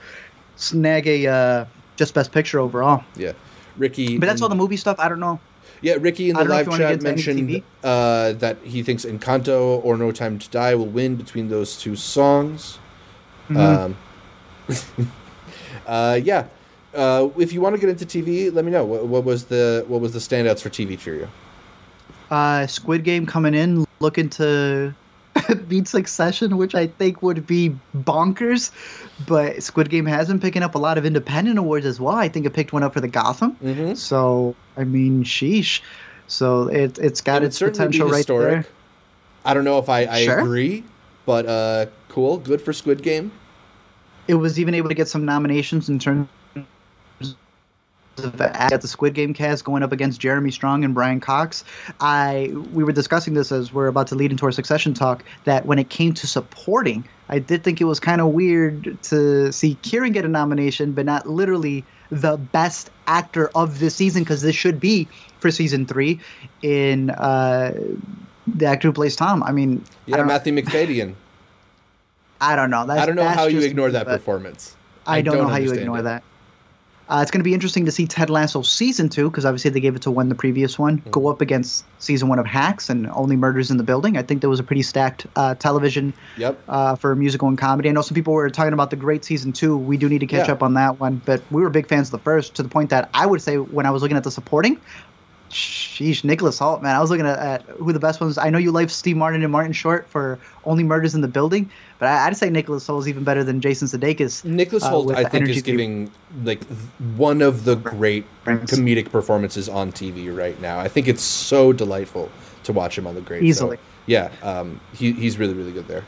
snag a uh, just best picture overall. Yeah, Ricky. But that's all the movie stuff. I don't know. Yeah, Ricky in the don't know if live chat get into any mentioned uh, that he thinks Encanto or No Time to Die will win between those two songs. Mhm. Um, uh, yeah, uh, if you want to get into TV, let me know. What, what was the what was the standouts for TV for you? Uh, Squid Game coming in, looking to beat Succession, which I think would be bonkers. But Squid Game has been picking up a lot of independent awards as well. I think it picked one up for the Gotham. Mm-hmm. So I mean, sheesh. So it it's got its potential right there. I don't know if I, I Sure. agree, but uh, cool, good for Squid Game. It was even able to get some nominations in terms of at the Squid Game cast going up against Jeremy Strong and Brian Cox. I we were discussing this as we're about to lead into our Succession talk. That when it came to supporting, I did think it was kind of weird to see Kieran get a nomination, but not literally the best actor of this season because this should be for season three in uh, the actor who plays Tom. I mean, I Yeah, don't, Matthew Macfadyen. I don't know. That's, I don't know how you ignore me, that performance. I, don't, know how you ignore it. that. Uh, it's going to be interesting to see Ted Lasso season two because obviously they gave it to one the previous one Mm-hmm. go up against season one of Hacks and Only Murders in the Building. I think there was a pretty stacked uh, television Yep. uh, for musical and comedy. I know some people were talking about the great season two. We do need to catch Yeah. up on that one, but we were big fans of the first to the point that I would say when I was looking at the supporting, sheesh, Nicholas Hoult, man, I was looking at, at who the best ones. I know you like Steve Martin and Martin Short for Only Murders in the Building, but I, I'd say Nicholas Hoult is even better than Jason Sudeikis. Nicholas uh, Hoult, with I think, energy is that he- giving like one of the great Brings. comedic performances on TV right now. I think it's so delightful to watch him on the great. So, Easily. yeah, um, he, he's really really good there.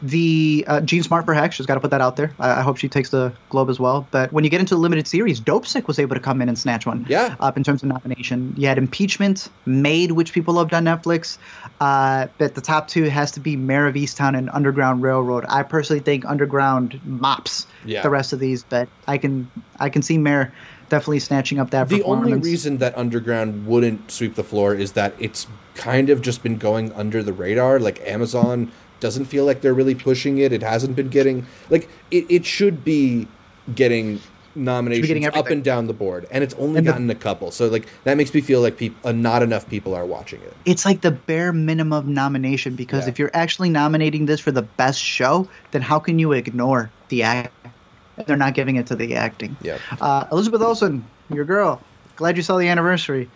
The uh, Jean Smart for Hacks, she's got to put that out there. I, I hope she takes the Globe as well. But when you get into the limited series, Dope Sick was able to come in and snatch one. Yeah. Up in terms of nomination, you had Impeachment, Maid, which people loved on Netflix. Uh, but the top two has to be Mare of Easttown and Underground Railroad. I personally think Underground mops Yeah. the rest of these, but I can I can see Mare definitely snatching up that The only reason that Underground wouldn't sweep the floor is that it's kind of just been going under the radar. Like Amazon doesn't feel like they're really pushing it. It hasn't been getting like it, it should be getting nominations getting up and down the board, and it's only And the- gotten a couple. So like that makes me feel like peop- uh, not enough people are watching it. it's like the bare minimum nomination because Yeah. if you're actually nominating this for the best show, then how can you ignore the act? They're not giving it to the acting. Yeah. Uh, Elizabeth Olsen, your girl. Glad you saw the anniversary.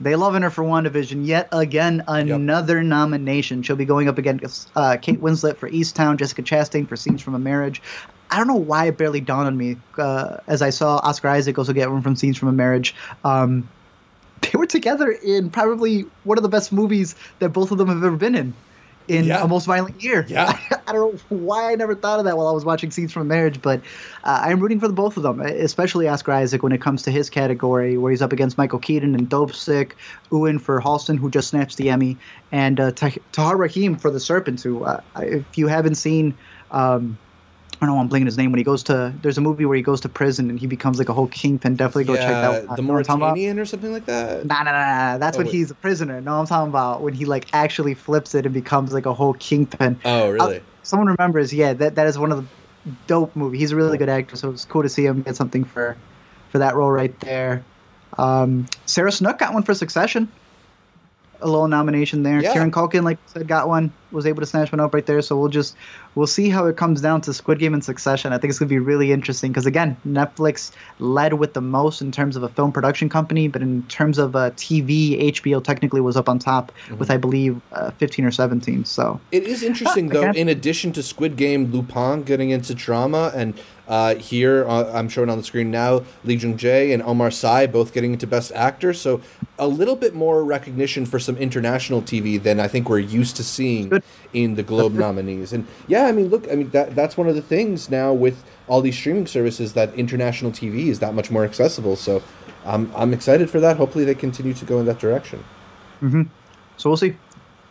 They loving her for WandaVision. Yet again, another nomination. She'll be going up against uh, Kate Winslet for Easttown, Jessica Chastain for Scenes from a Marriage. I don't know why it barely dawned on me uh, as I saw Oscar Isaac also get one from Scenes from a Marriage. Um, they were together in probably one of the best movies that both of them have ever been in. In Yeah. a most violent year. Yeah. I don't know why I never thought of that while I was watching Scenes from a Marriage, but uh, I'm rooting for the both of them, especially Oscar Isaac when it comes to his category, where he's up against Michael Keaton and Dope Sick, Ewan for Halston, who just snatched the Emmy, and uh, Tahar Rahim for The Serpent, who, uh, if you haven't seen. Um, I don't know, I'm blanking his name. When he goes to, there's a movie where he goes to prison and he becomes like a whole kingpin. Definitely go check that yeah, out. the You know what I'm talking about? Mauritanian or something like that. Nah, nah, nah, nah. That's Oh, when wait. he's a prisoner. No, I'm talking about when he like actually flips it and becomes like a whole kingpin. Oh, really? Uh, someone remembers, yeah, that that is one of the dope movie. He's a really good actor, so it's cool to see him get something for for that role right there. Um, Sarah Snook got one for Succession. A little nomination there. Yeah. Kieran Culkin, like I said, got one. Was able to snatch one up right there. So we'll just we'll see how it comes down to Squid Game and Succession. I think it's gonna be really interesting because again, Netflix led with the most in terms of a film production company, but in terms of uh, TV, HBO technically was up on top mm-hmm. with I believe uh, 15 or 17. So it is interesting though. In addition to Squid Game, Lupin getting into drama and uh, here, uh, I'm showing on the screen now, Lee Jung Jae and Omar Sy both getting into Best Actor. So a little bit more recognition for some international TV than I think we're used to seeing. In the Globe nominees. And yeah, I mean, look, I mean that that's one of the things now with all these streaming services that international TV is that much more accessible. So I'm I'm excited for that. Hopefully, they continue to go in that direction. Mm-hmm. So we'll see.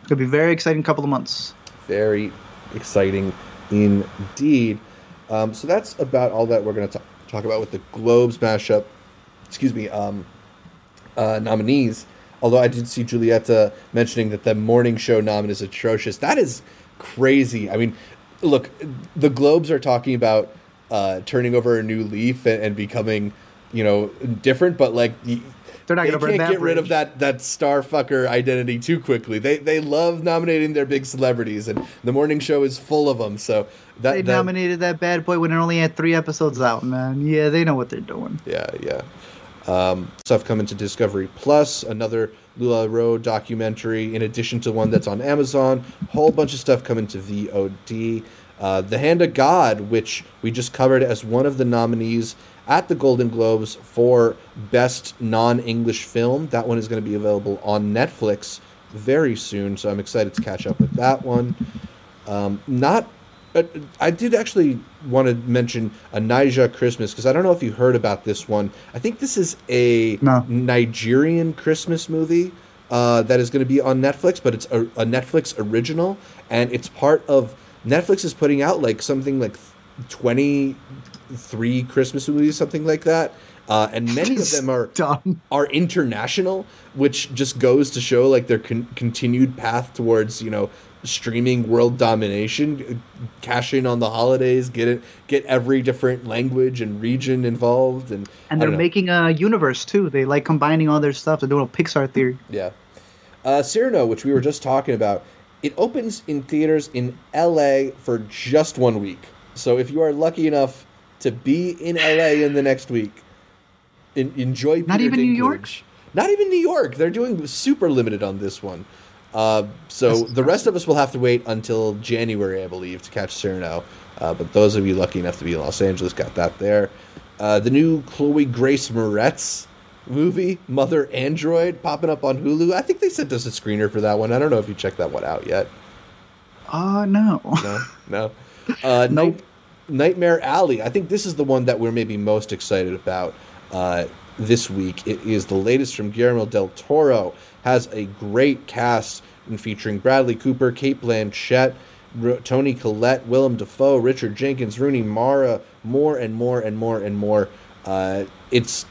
Could be very exciting couple of months. Very exciting indeed. Um, so that's about all that we're going to talk about with the Globes mashup. Excuse me, um, uh, nominees. Although I did see Julieta mentioning that the morning show nomin is atrocious. That is crazy. I mean, look, the Globes are talking about uh, turning over a new leaf and, and becoming, you know, different. But like, they're not going to can't get rid of that that star fucker identity too quickly. They they love nominating their big celebrities, and the morning show is full of them. So that they that, nominated that bad boy when it only had three episodes out. Man, yeah, they know what they're doing. Yeah, yeah. Um, stuff coming to Discovery Plus, another Lula LuLaRoe documentary, in addition to one that's on Amazon. Whole bunch of stuff coming to VOD. Uh, the Hand of God, which we just covered as one of the nominees at the Golden Globes for Best Non English Film. That one is going to be available on Netflix very soon, so I'm excited to catch up with that one. Um, not, I did actually want to mention a Naija Christmas because I don't know if you heard about this one. I think this is a no. Nigerian Christmas movie. Uh, that is going to be on Netflix, but it's a, a Netflix original, and it's part of Netflix is putting out like something like twenty three Christmas movies, something like that. Uh, and many of them are Dumb. are international, which just goes to show like their con- continued path towards you know streaming world domination, cash in on the holidays, get it, get every different language and region involved, and and they're making a universe too. They like combining all their stuff. They're doing a Pixar theory. Yeah, uh, Cyrano, which we were just talking about, it opens in theaters in L.A. for just one week. So if you are lucky enough to be in LA in the next week. In, enjoy Peter Not even Dinklage. New York? Not even New York. They're doing super limited on this one. Uh, so the rest of us will have to wait until January, I believe, to catch Cyrano. Uh, but those of you lucky enough to be in Los Angeles got that there. Uh, the new Chloe Grace Moretz movie, Mother Android, popping up on Hulu. I think they sent us a screener for that one. I don't know if you checked that one out yet. Uh, no. No, no. Uh, nope. Nightmare Alley. I think this is the one that we're maybe most excited about uh, this week. It is the latest from Guillermo del Toro. Has a great cast featuring Bradley Cooper, Cate Blanchett, R- Toni Collette, Willem Dafoe, Richard Jenkins, Rooney Mara, more and more and more and more. Uh, it's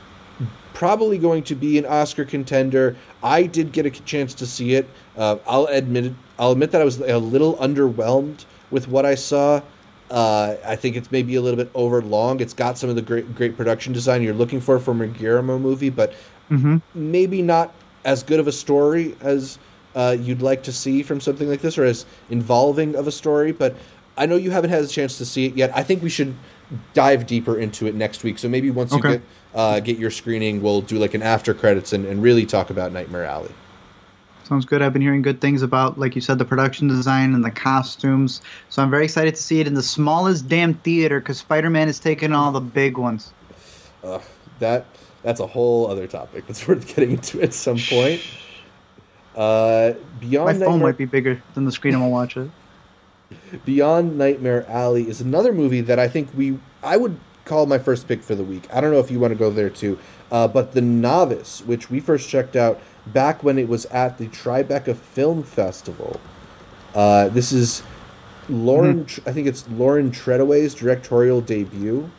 probably going to be an Oscar contender. I did get a chance to see it. Uh, I'll admit I'll admit that I was a little underwhelmed with what I saw. Uh, I think it's maybe a little bit overlong. It's got some of the great great production design you're looking for from a Guillermo movie, but mm-hmm. maybe not as good of a story as uh, you'd like to see from something like this, or as involving of a story. But I know you haven't had a chance to see it yet. I think we should dive deeper into it next week. So maybe once okay. you get uh, get your screening, we'll do like an after credits and, and really talk about Nightmare Alley. Sounds good. I've been hearing good things about, like you said, the production design and the costumes. So I'm very excited to see it in the smallest damn theater because Spider-Man is taking all the big ones. Uh, that that's a whole other topic that's worth getting into at some point. Uh, beyond my phone Nightmare... might be bigger than the screen I'm gonna watch it. Beyond Nightmare Alley is another movie that I think we I would call my first pick for the week. I don't know if you want to go there too, uh, but The Novice, which we first checked out back when it was at the Tribeca Film Festival. Uh, this is Lauren, mm-hmm. I think it's Lauren Treadaway's directorial debut.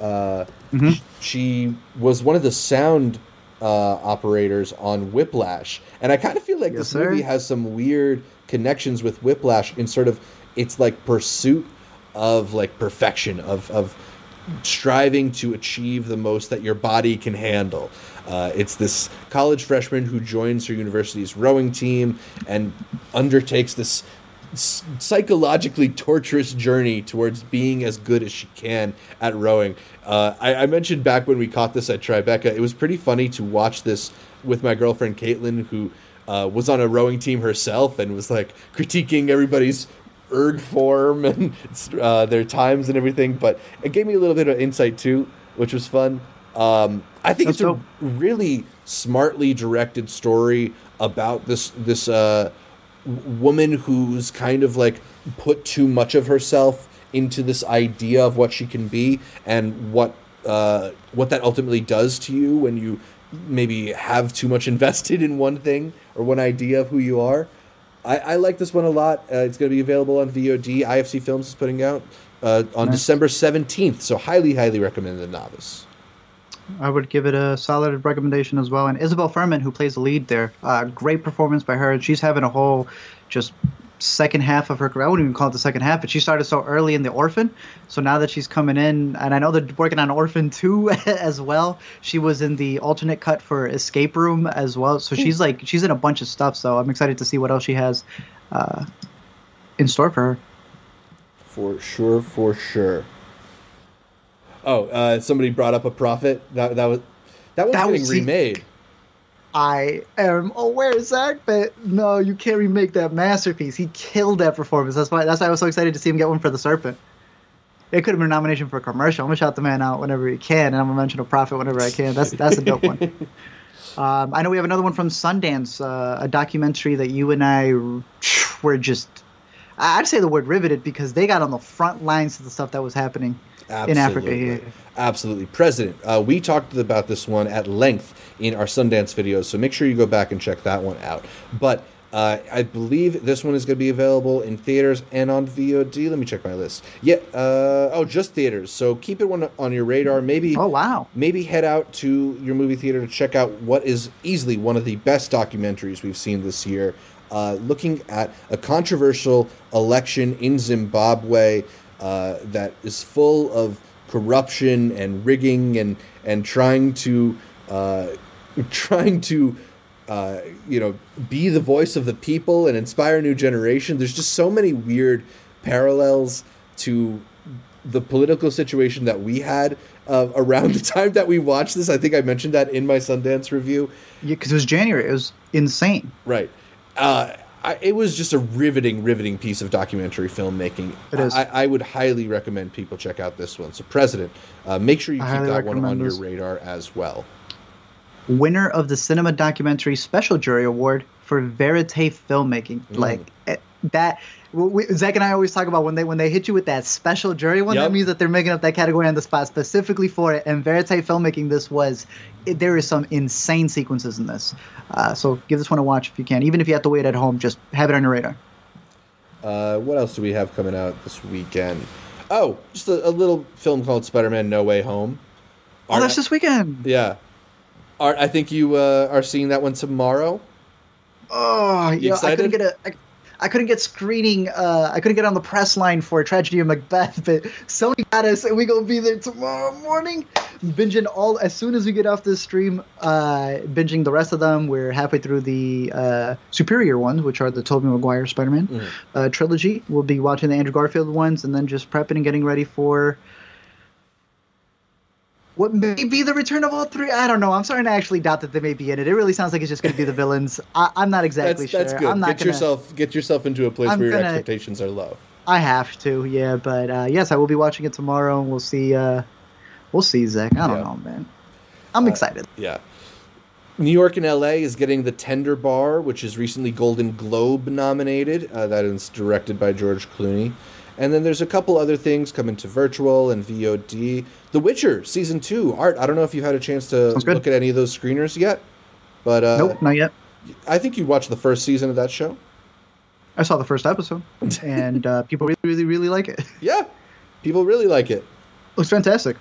Uh, mm-hmm. She was one of the sound uh, operators on Whiplash, and I kind of feel like yes, this sir. movie has some weird connections with Whiplash in sort of its like pursuit of like perfection of of striving to achieve the most that your body can handle. Uh, it's this college freshman who joins her university's rowing team and undertakes this psychologically torturous journey towards being as good as she can at rowing. Uh, I, I mentioned back when we caught this at Tribeca, it was pretty funny to watch this with my girlfriend Caitlin, who uh, was on a rowing team herself and was like critiquing everybody's erg form and uh, their times and everything. But it gave me a little bit of insight too, which was fun. Um, I think That's it's a really smartly directed story about this this uh, woman who's kind of like put too much of herself into this idea of what she can be and what uh, what that ultimately does to you when you maybe have too much invested in one thing or one idea of who you are. I, I like this one a lot. Uh, it's going to be available on VOD. IFC Films is putting out uh, on Nice. December seventeenth. So highly, highly recommend the novice. I would give it a solid recommendation as well. And Isabelle Fuhrman, who plays the lead there, uh, great performance by her. She's having a whole just second half of her career. I wouldn't even call it the second half, but she started so early in The Orphan. So now that she's coming in, and I know they're working on Orphan 2 as well. She was in the alternate cut for Escape Room as well. So she's like, she's in a bunch of stuff. So I'm excited to see what else she has uh, in store for her. For sure, for sure. Oh, uh, somebody brought up a prophet. That that was that was That getting was remade. I am aware, Zach, but no, you can't remake that masterpiece. He killed that performance. That's why. That's why I was so excited to see him get one for the Serpent. It could have been a nomination for a commercial. I'm gonna shout the man out whenever he can, and I'm gonna mention a prophet whenever I can. That's that's a dope one. Um, I know we have another one from Sundance, uh, a documentary that you and I were just. I'd say the word riveted because they got on the front lines of the stuff that was happening in Africa here. Absolutely. President, uh, we talked about this one at length in our Sundance videos, so make sure you go back and check that one out. But uh, I believe this one is going to be available in theaters and on VOD. Let me check my list. Yeah, uh, oh, just theaters. So keep it one on your radar. Maybe Oh wow! maybe head out to your movie theater to check out what is easily one of the best documentaries we've seen this year. Uh, looking at a controversial election in Zimbabwe uh, that is full of corruption and rigging and and trying to uh, trying to uh, you know be the voice of the people and inspire a new generation. There's just so many weird parallels to the political situation that we had uh, around the time that we watched this. I think I mentioned that in my Sundance review. Yeah, because it was January. It was insane. Right. Uh, I, it was just a riveting, riveting piece of documentary filmmaking. It is. I, I would highly recommend people check out this one. So, President, uh, make sure you keep that one on your radar as well. winner of the Cinema Documentary Special Jury Award for verite filmmaking. Mm. Like eh, that. We, Zach and I always talk about when they when they hit you with that special jury one. Yep. That means that they're making up that category on the spot specifically for it. And verite filmmaking, this was it, there is some insane sequences in this. Uh, so give this one a watch if you can. Even if you have to wait at home, just have it on your radar. Uh, what else do we have coming out this weekend? Oh, just a, a little film called Spider Man No Way Home. Oh, that's this weekend. Yeah. Art, I think you uh, are seeing that one tomorrow. Oh, You you know, I couldn't excited? get a. I, I couldn't get screening. Uh, I couldn't get on the press line for Tragedy of Macbeth, but Sony got us, and we gonna be there tomorrow morning, binging all as soon as we get off this stream. Uh, binging the rest of them. We're halfway through the uh, superior ones, which are the Tobey Maguire Spider-Man Mhm. uh, trilogy. We'll be watching the Andrew Garfield ones, and then just prepping and getting ready for. What may be the return of all three? I don't know. I'm starting to actually doubt that they may be in it. It really sounds like it's just going to be the villains. I, I'm not exactly That's sure. that's good. I'm not get gonna, yourself get yourself into a place I'm where your gonna- expectations are low. I have to, yeah. But uh, yes, I will be watching it tomorrow, and we'll see. Uh, we'll see, Zach. I don't Yeah. know, man. I'm Uh, excited. Yeah. New York and LA is getting The Tender Bar, which is recently Golden Globe nominated. Uh, that is directed by George Clooney. And then there's a couple other things coming to virtual and VOD. The Witcher season two. Art, I don't know if you've had a chance to look at any of those screeners yet, but uh, nope, not yet. I think you watched the first season of that show. I saw the first episode, and uh, people really, really, really like it. Yeah, people really like it. Looks fantastic.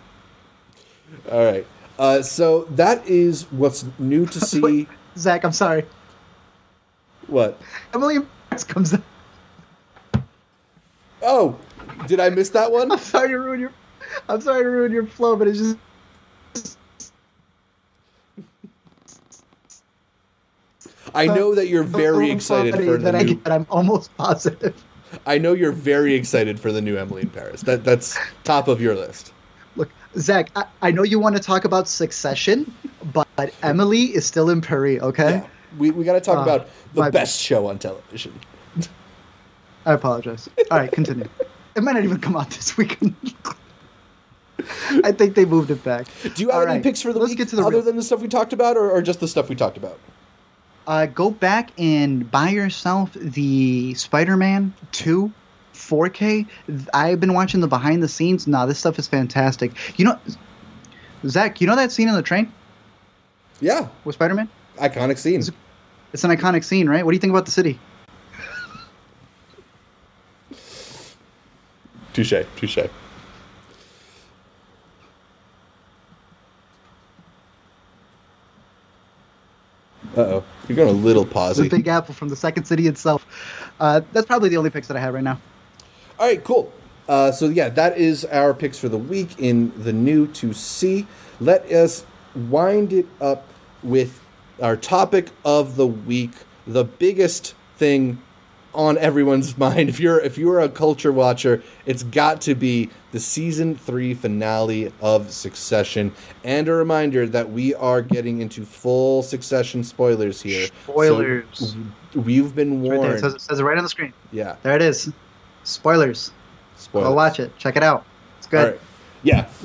All right. Uh, so that is what's new to see. Wait. Zach, I'm sorry. what? Emily comes. out. Oh, did I miss that one? I'm sorry to ruin your. I'm sorry to ruin your flow, but it's just. I know that you're very excited for the that I new. get, I'm almost positive. I know you're very excited for the new Emily in Paris. That that's top of your list. Look, Zach, I, I know you want to talk about Succession, but Emily is still in Paris. Okay. Yeah. We we got to talk Uh, about the best show on television. I apologize. All right, continue. it might not even come out this weekend. I think they moved it back. Do you have All any right, picks for the let's week get to the other real- than the stuff we talked about, or, or just the stuff we talked about? Uh, go back and buy yourself the Spider-Man 2 4K. I've been watching the behind the scenes. Nah, this stuff is fantastic. You know, Zach, you know that scene in the train Yeah, with Spider-Man? iconic scene. It's an iconic scene, right? What do you think about the city? Touche, touche. Uh oh, you're going a little The. Big Apple from the second city itself. Uh, that's probably the only picks that I have right now. All right, cool. Uh, so yeah, that is our picks for the week in the new to see. Let us wind it up with our topic of the week, the biggest thing on everyone's mind. If you're if you're a culture watcher, it's got to be the season three finale of Succession. And a reminder that we are getting into full Succession spoilers here. So Spoilers. we've been Right warned. It says, it says it right on the screen. yeah, There it is. Spoilers. spoilers. Go watch it. Check it out. It's good. All right. Yeah.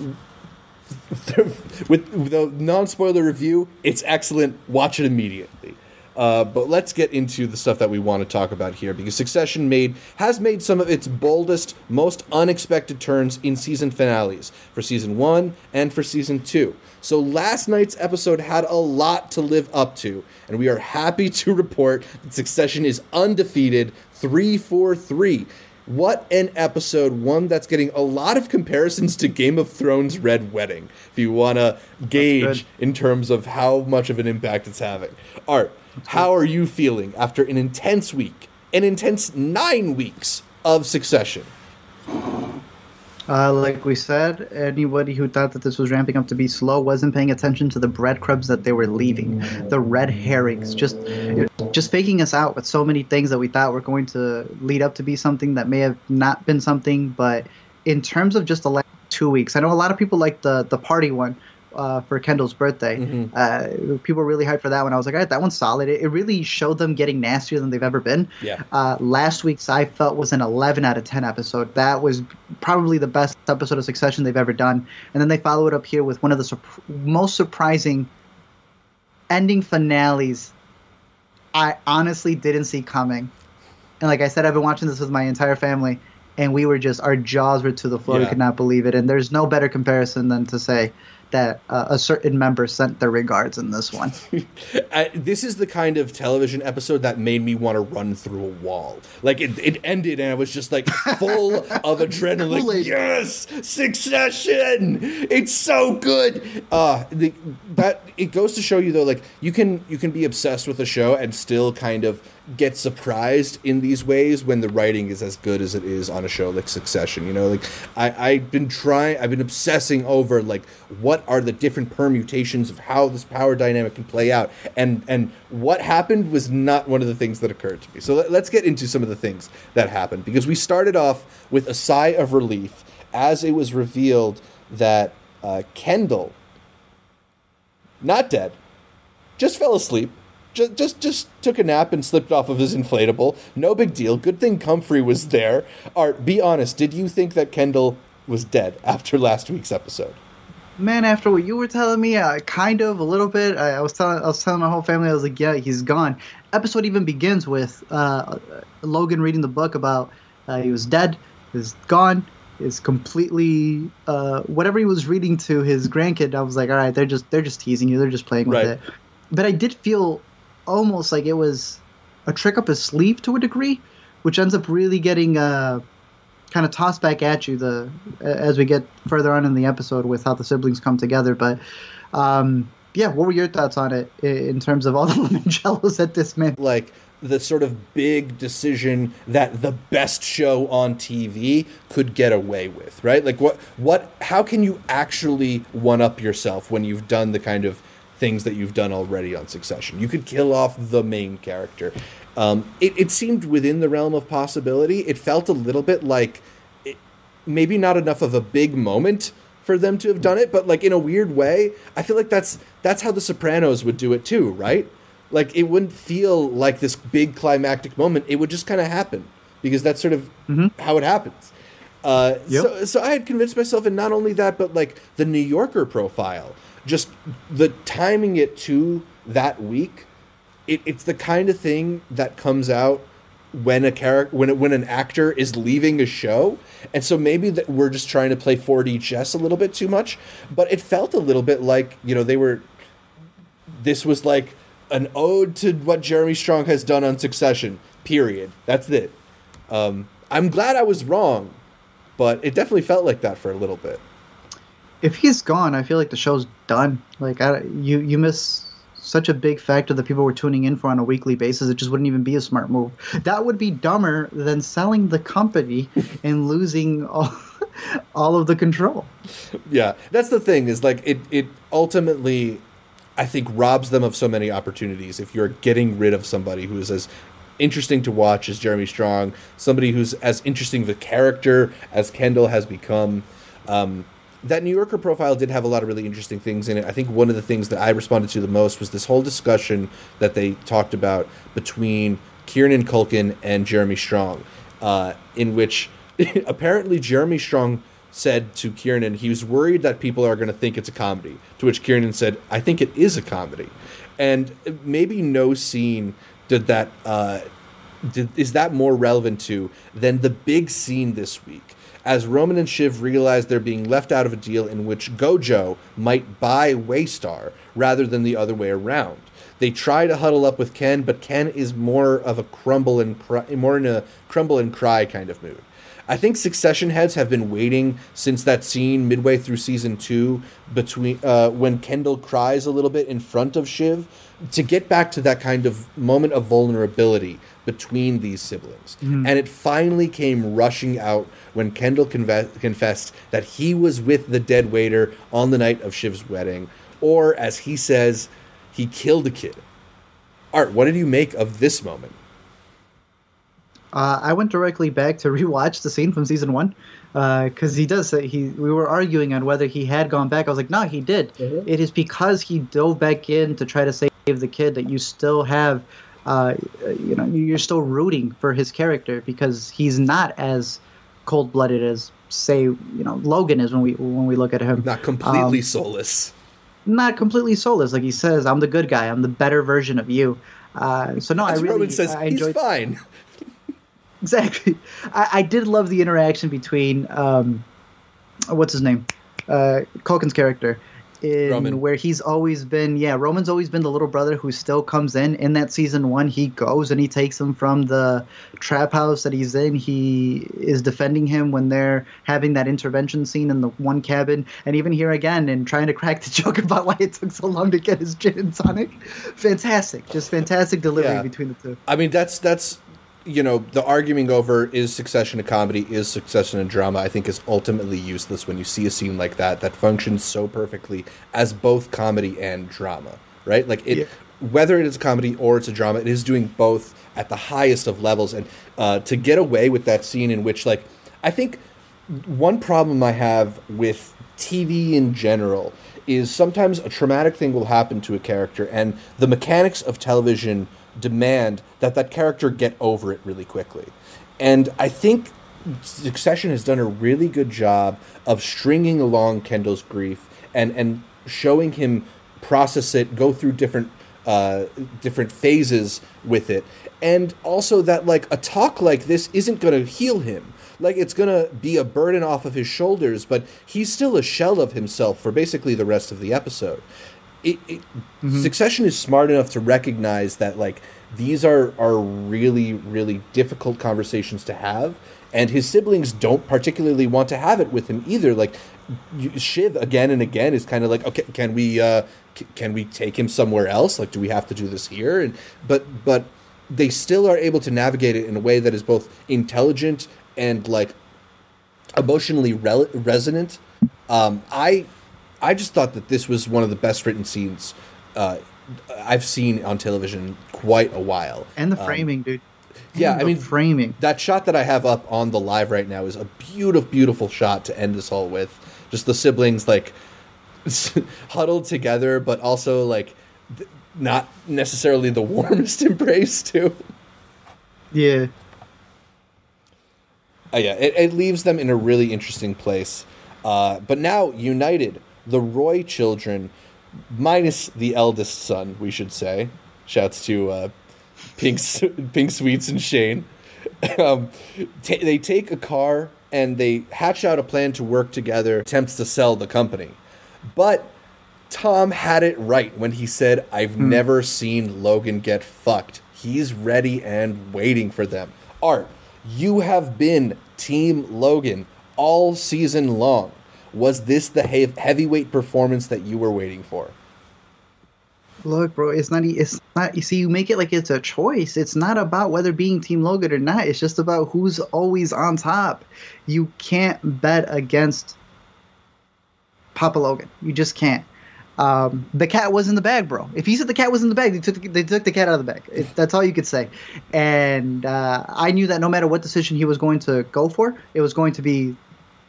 With the non spoiler review, it's excellent. Watch it immediately. Uh, but let's get into the stuff that we want to talk about here because Succession made has made some of its boldest, most unexpected turns in season finales for season one and for season two. So last night's episode had a lot to live up to, and we are happy to report that Succession is undefeated 3 4 3. What an episode! One that's getting a lot of comparisons to Game of Thrones Red Wedding, if you want to gauge in terms of how much of an impact it's having. Art, how are you feeling after an intense week, an intense nine weeks of succession? Uh, like we said, anybody who thought that this was ramping up to be slow wasn't paying attention to the breadcrumbs that they were leaving, the red herrings, just just faking us out with so many things that we thought were going to lead up to be something that may have not been something. But in terms of just the last two weeks, I know a lot of people like the the party one. Uh, for Kendall's birthday, Mhm. uh, people were really hyped for that one. I was like, all right, that one's solid. It, it really showed them getting nastier than they've ever been. Yeah. Uh, last week's I felt was an 11 out of 10 episode. That was probably the best episode of Succession they've ever done. And then they follow it up here with one of the most surprising ending finales I honestly didn't see coming. And like I said, I've been watching this with my entire family, and we were just our jaws were to the floor. We could not believe it. And there's no better comparison than to say that uh, a certain member sent their regards in this one. I, this is the kind of television episode that made me want to run through a wall. Like it, it ended, and I was just like full of adrenaline. Like, yes, Succession! It's so good. Uh, the, that it goes to show you though, like you can you can be obsessed with a show and still kind of get surprised in these ways when the writing is as good as it is on a show like Succession. You know, like I, I've been trying, I've been obsessing over like what are the different permutations of how this power dynamic can play out, and and what happened was not one of the things that occurred to me. So let, let's get into some of the things that happened because we started off with a sigh of relief as it was revealed that uh, Kendall, not dead, just fell asleep. Just, just, just took a nap and slipped off of his inflatable. No big deal. Good thing Comfrey was there. Art, be honest. Did you think that Kendall was dead after last week's episode? Man, after what you were telling me, uh, kind of a little bit. I, I was telling, I was telling my whole family, I was like, yeah, he's gone. Episode even begins with uh, Logan reading the book about uh, he was dead, is gone, is completely uh, whatever he was reading to his grandkid. I was like, all right, they're just they're just teasing you, they're just playing with Right. it. But I did feel almost like it was a trick up his sleeve to a degree, which ends up really getting uh, kind of tossed back at you the as we get further on in the episode with how the siblings come together. But um, yeah, what were your thoughts on it in terms of all the limoncellos that this man? Like the sort of big decision that the best show on TV could get away with, right? Like what what how can you actually one up yourself when you've done the kind of things that you've done already on Succession? You could kill off the main character. Um, it, it seemed within the realm of possibility. It felt a little bit like it, maybe not enough of a big moment for them to have done it, but like in a weird way, I feel like that's that's how The Sopranos would do it too, right? Like it wouldn't feel like this big climactic moment. It would just kind of happen because that's sort of Mm-hmm. how it happens. Uh, Yep. So, so I had convinced myself, and not only that, but like the New Yorker profile, just the timing it to that week. It, it's the kind of thing that comes out when a character when when an actor is leaving a show, and so maybe that we're just trying to play 4D chess a little bit too much. But it felt a little bit like you know they were. This was like an ode to what Jeremy Strong has done on Succession. Period. That's it. Um, I'm glad I was wrong, but it definitely felt like that for a little bit. If he's gone, I feel like the show's done. Like I, you, you miss such a big factor that people were tuning in for on a weekly basis. It just wouldn't even be a smart move. That would be dumber than selling the company and losing all, all of the control. Yeah, that's the thing is like it. It ultimately, I think, robs them of so many opportunities. If you're getting rid of somebody who is as interesting to watch as Jeremy Strong, somebody who's as interesting of a character as Kendall has become. Um, that New Yorker profile did have a lot of really interesting things in it. I think one of the things that I responded to the most was this whole discussion that they talked about between Kieran Culkin and Jeremy Strong, uh, in which apparently Jeremy Strong said to Kieran he was worried that people are going to think it's a comedy. To which Kieran said, "I think it is a comedy," and maybe no scene did that. Uh, did, is that more relevant to than the big scene this week? As Roman and Shiv realize they're being left out of a deal in which Gojo might buy Waystar rather than the other way around. They try to huddle up with Ken, but Ken is more of a crumble and cry, more in a crumble and cry kind of mood. I think Succession heads have been waiting since that scene midway through season two between uh, when Kendall cries a little bit in front of Shiv to get back to that kind of moment of vulnerability between these siblings. Mm-hmm. And it finally came rushing out when Kendall conve- confessed that he was with the dead waiter on the night of Shiv's wedding, or as he says, he killed a kid. Art, what did you make of this moment? Uh, I went directly back to rewatch the scene from season one uh, because he does say he. We were arguing on whether he had gone back. I was like, no, he did. Mm-hmm. It is because he dove back in to try to save the kid that you still have. Uh, you know, you're still rooting for his character because he's not as cold blooded as say you know Logan is when we when we look at him. Not completely Um, soulless. not completely soulless. Like he says, I'm the good guy. I'm the better version of you. Uh, so no, I As really Roman says, I he's fine. exactly. I, I did love the interaction between um, what's his name, uh, Culkin's character, in Roman. where he's always been. Yeah, Roman's always been the little brother who still comes in. In that season one, he goes and he takes him from the trap house that he's in. He is defending him when they're having that intervention scene in the one cabin, and even here again, and trying to crack the joke about why it took so long to get his gin and tonic. Fantastic, just fantastic delivery Yeah. between the two. I mean, that's that's you know the arguing over is Succession a comedy, is Succession a drama. I think is ultimately useless when you see a scene like that that functions so perfectly as both comedy and drama, right? Like it, Yeah. whether it is a comedy or it's a drama, it is doing both at the highest of levels. And uh, to get away with that scene in which, like, I think one problem I have with TV in general is sometimes a traumatic thing will happen to a character, and the mechanics of television demand that that character get over it really quickly. And I think Succession has done a really good job of stringing along Kendall's grief and and showing him process it, go through different uh, different phases with it, and also that like a talk like this isn't going to heal him. Like it's going to be a burden off of his shoulders, but he's still a shell of himself for basically the rest of the episode. It, it, Succession is smart enough to recognize that like these are are really really difficult conversations to have, and his siblings don't particularly want to have it with him either. Like Shiv again and again is kind of like, okay, can we uh, c- can we take him somewhere else? Like, do we have to do this here? And but but they still are able to navigate it in a way that is both intelligent and like emotionally rel- resonant. Um, I I just thought that this was one of the best written scenes uh, I've seen on television quite a while. And the Um, framing, dude. yeah, I mean- framing. that shot that I have up on the live right now is a beautiful, beautiful shot to end this all with. Just the siblings like huddled together, but also like th- not necessarily the warmest embrace too. Yeah. Uh, yeah, it, it leaves them in a really interesting place. Uh, but now united, the Roy children, minus the eldest son, we should say. Shouts to uh, Pink Pink Sweets and Shane. um, ta they take a car and they hatch out a plan to work together, attempts to sell the company. But Tom had it right when he said, I've never seen Logan get fucked. He's ready and waiting for them. Art, you have been Team Logan all season long. Was this the heavyweight performance that you were waiting for? Look, bro, it's not. It's not. You see, you make it like it's a choice. It's not about whether being Team Logan or not. It's just about who's always on top. You can't bet against Papa Logan. You just can't. Um, the cat was in the bag, bro. If he said the cat was in the bag, they took the, they took the cat out of the bag. It, that's all you could say. And uh, I knew that no matter what decision he was going to go for, it was going to be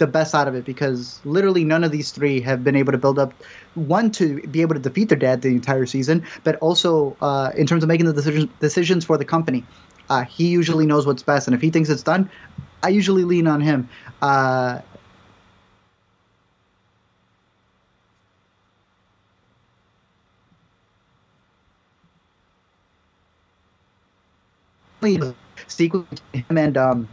the best out of it because literally none of these three have been able to build up one to be able to defeat their dad the entire season, but also uh, in terms of making the decisions decisions for the company. Uh, he usually knows what's best, and if he thinks it's done, I usually lean on him. Uh, sequence him and um,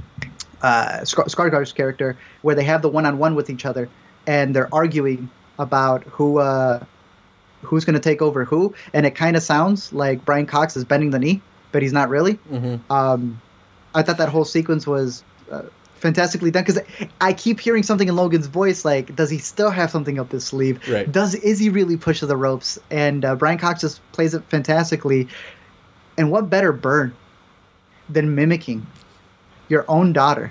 uh, Skarsgård's character where they have the one-on-one with each other and they're arguing about who uh, who's going to take over who, and it kind of sounds like Brian Cox is bending the knee, but he's not really. Mm-hmm. Um, I thought that whole sequence was uh, fantastically done because I keep hearing something in Logan's voice like, does he still have something up his sleeve? Right. Does is he really push the ropes? And uh, Brian Cox just plays it fantastically. And what better burn than mimicking your own daughter?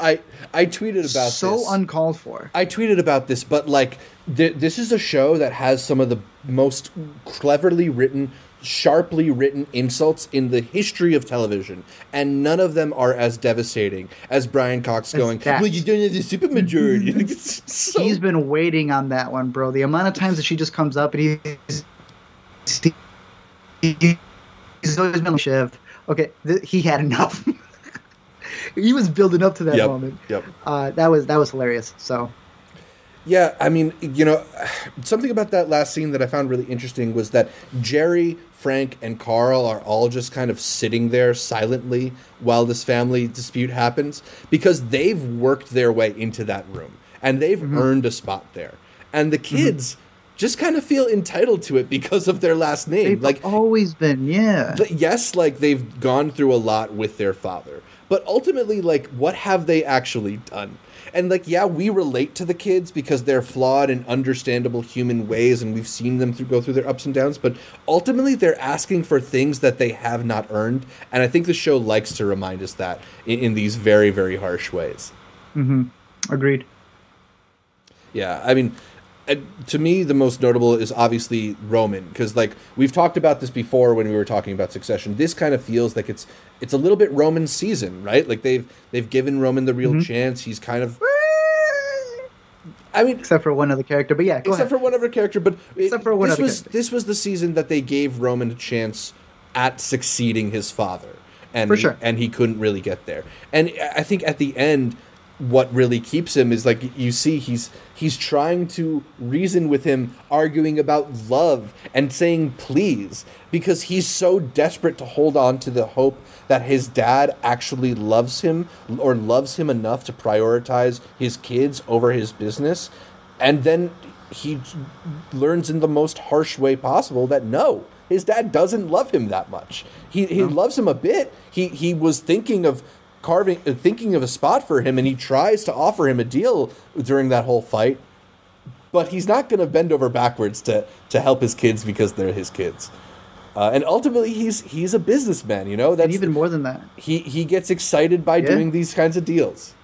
I I tweeted about so this. uncalled for. I tweeted about this, but like th- this is a show that has some of the most cleverly written, sharply written insults in the history of television, and none of them are as devastating as Brian Cox going, that. "Well, you don't have the supermajority." So- He's been waiting on that one, bro. The amount of times that she just comes up and he's he's always been like Shiv. Okay, th- he had enough. he was building up to that Yep, moment. yep. Uh, that was that was hilarious. So Yeah, I mean, you know, something about that last scene that I found really interesting was that Jerry, Frank, and Carl are all just kind of sitting there silently while this family dispute happens because they've worked their way into that room and they've earned a spot there. And the kids just kind of feel entitled to it because of their last name. they've like always been, yeah. but yes, like they've gone through a lot with their father, but ultimately, like, what have they actually done? And like, yeah, we relate to the kids because they're flawed in understandable human ways, and we've seen them through, go through their ups and downs. But ultimately, they're asking for things that they have not earned, and I think the show likes to remind us that in, in these very, very harsh ways. Hmm. Agreed. Yeah, I mean, to me, the most notable is obviously Roman because, like, we've talked about this before when we were talking about Succession. This kind of feels like it's it's a little bit Roman's season, right? Like they've they've given Roman the real mm-hmm. chance. He's kind of, I mean, Except for one other character, but yeah, go except ahead. for one other character, but it- Except for one this other was character. this was the season that they gave Roman a chance at succeeding his father, and For sure. and he couldn't really get there. And I think at the end, what really keeps him is like you see he's he's trying to reason with him, arguing about love and saying please because he's so desperate to hold on to the hope that his dad actually loves him or loves him enough to prioritize his kids over his business. And then he learns in the most harsh way possible that no his dad doesn't love him that much. He, he loves him a bit. He he was thinking of carving uh, thinking of a spot for him and he tries to offer him a deal during that whole fight but he's not going to bend over backwards to to help his kids because they're his kids uh, and ultimately he's he's a businessman you know that's and even more than that. he he gets excited by Yeah. doing these kinds of deals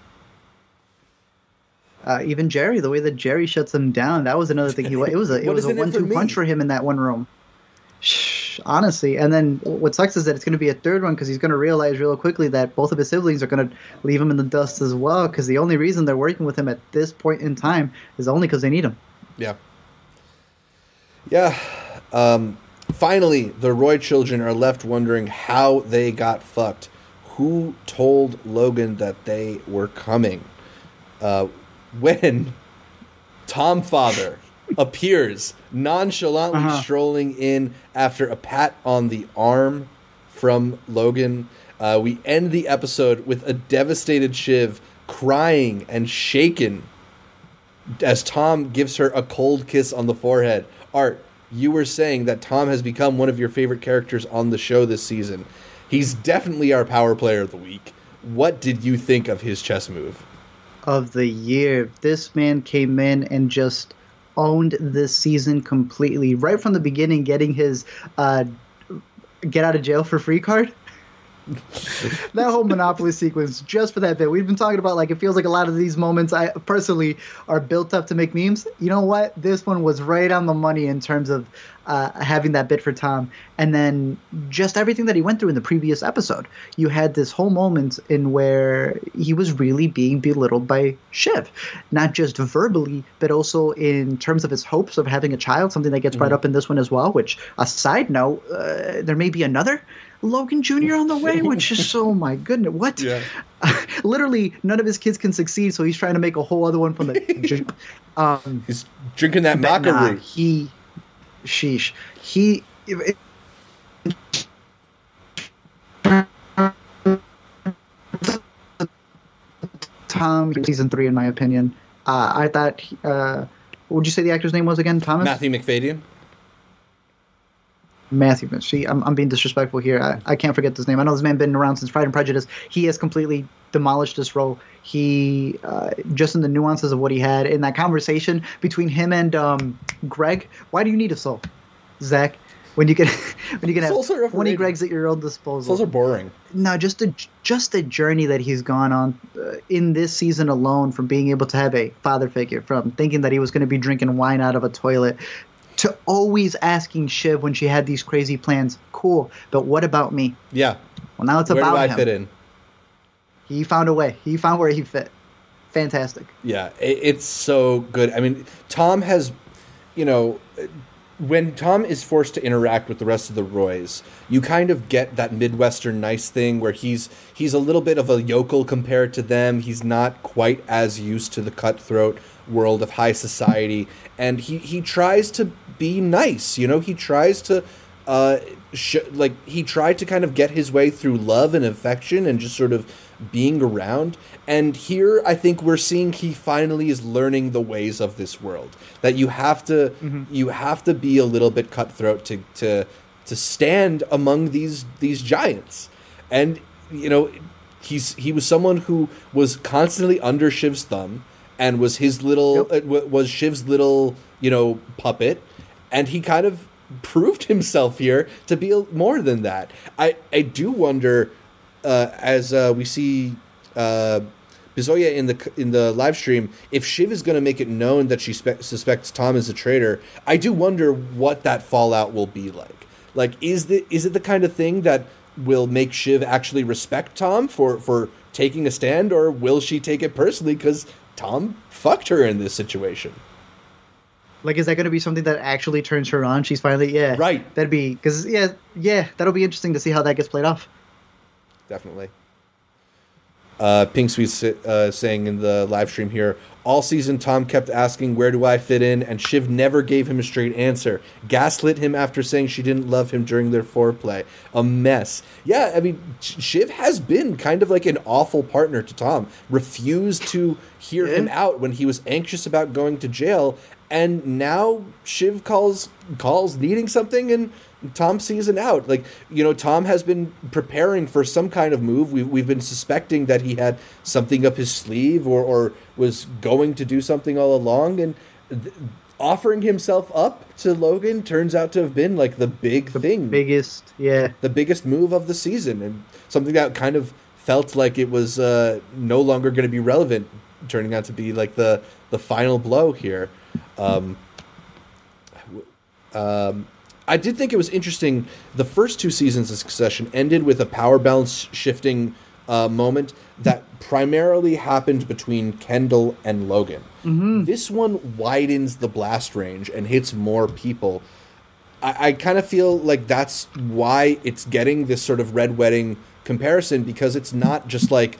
Uh, even Jerry, the way that Jerry shuts him down, that was another thing. He it was a it was a for one-two punch for him in that one room. Honestly, and then what sucks is that it's going to be a third one because he's going to realize real quickly that both of his siblings are going to leave him in the dust as well. Because the only reason they're working with him at this point in time is only because they need him. Yeah. Yeah. Um, finally, the Roy children are left wondering how they got fucked. Who told Logan that they were coming? Uh, when Tom Father appears nonchalantly Uh-huh. strolling in after a pat on the arm from Logan. Uh, we end the episode with a devastated Shiv crying and shaken as Tom gives her a cold kiss on the forehead. Art, you were saying that Tom has become one of your favorite characters on the show this season. He's definitely our power player of the week. What did you think of his chess move? of the year. This man came in and just owned this season completely. Right from the beginning, getting his uh, get out of jail for free card. that whole Monopoly sequence, just for that bit. We've been talking about like it feels like a lot of these moments I personally are built up to make memes. You know what? This one was right on the money in terms of uh, having that bit for Tom, and then just everything that he went through in the previous episode. You had this whole moment in where he was really being belittled by Shiv, not just verbally, but also in terms of his hopes of having a child. Something that gets brought up in this one as well. Which, a side note, uh, there may be another. Logan Jr. on the way, which is so my goodness, what? Yeah. Literally, none of his kids can succeed, so he's trying to make a whole other one from the. um, He's drinking that maca nah, he, sheesh, he. it- Tom season three, in my opinion. Uh, I thought. Uh, what would you say the actor's name was again? Thomas. Matthew Macfadyen. Matthew. See, I'm, I'm being disrespectful here. I, I can't forget this name. I know this man been around since Pride and Prejudice. He has completely demolished this role. He uh, just in the nuances of what he had in that conversation between him and um, Greg. Why do you need a soul, Zach? When you can, when you can have Souls are 20 overrated. Gregs at your own disposal. Those are boring. no, just the just the journey that he's gone on uh, in this season alone, from being able to have a father figure, from thinking that he was going to be drinking wine out of a toilet, to always asking Shiv when she had these crazy plans. Cool, but what about me? Yeah. Well, now it's Where about do I him. fit in? He found a way. He found where he fit. Fantastic. Yeah, it's so good. I mean, Tom has, you know, when Tom is forced to interact with the rest of the Roys, you kind of get that Midwestern nice thing where he's he's a little bit of a yokel compared to them. He's not quite as used to the cutthroat world of high society, and he he tries to be nice. You know, he tries to. Uh, sh- like he tried to kind of get his way through love and affection and just sort of being around. And here, I think we're seeing he finally is learning the ways of this world. That you have to, you have to be a little bit cutthroat to to to stand among these these giants. And you know, he's he was someone who was constantly under Shiv's thumb and was his little Yep. uh, was Shiv's little you know puppet, and he kind of proved himself here to be more than that. I I do wonder uh, as uh, we see uh, Bizoya in the in the live stream, if Shiv is going to make it known that she spe- suspects Tom is a traitor, I do wonder what that fallout will be like. Like, is the is it the kind of thing that will make Shiv actually respect Tom for for taking a stand, or will she take it personally because Tom fucked her in this situation? Like, is that going to be something that actually turns her on? She's finally, yeah. Right. That'd be, because, yeah, yeah, that'll be interesting to see how that gets played off. definitely. Uh, Pink Sweet uh, saying in the live stream here, all season Tom kept asking, Where do I fit in? And Shiv never gave him a straight answer. Gaslit him after saying she didn't love him during their foreplay. A mess. Yeah, I mean, Shiv has been kind of like an awful partner to Tom. Refused to hear Yeah. him out when he was anxious about going to jail. And now Shiv calls calls needing something and Tom sees it out. Like, you know, Tom has been preparing for some kind of move. We've, we've been suspecting that he had something up his sleeve or, or was going to do something all along. And th- offering himself up to Logan turns out to have been like the big thing, Biggest, yeah. the biggest move of the season, and something that kind of felt like it was uh, no longer going to be relevant turning out to be like the the final blow here. Um, um, I did think it was interesting. The first two seasons of Succession ended with a power balance shifting uh, moment that primarily happened between Kendall and Logan. This one widens the blast range and hits more people. I, I kind of feel like that's why it's getting this sort of red wedding comparison because it's not just like,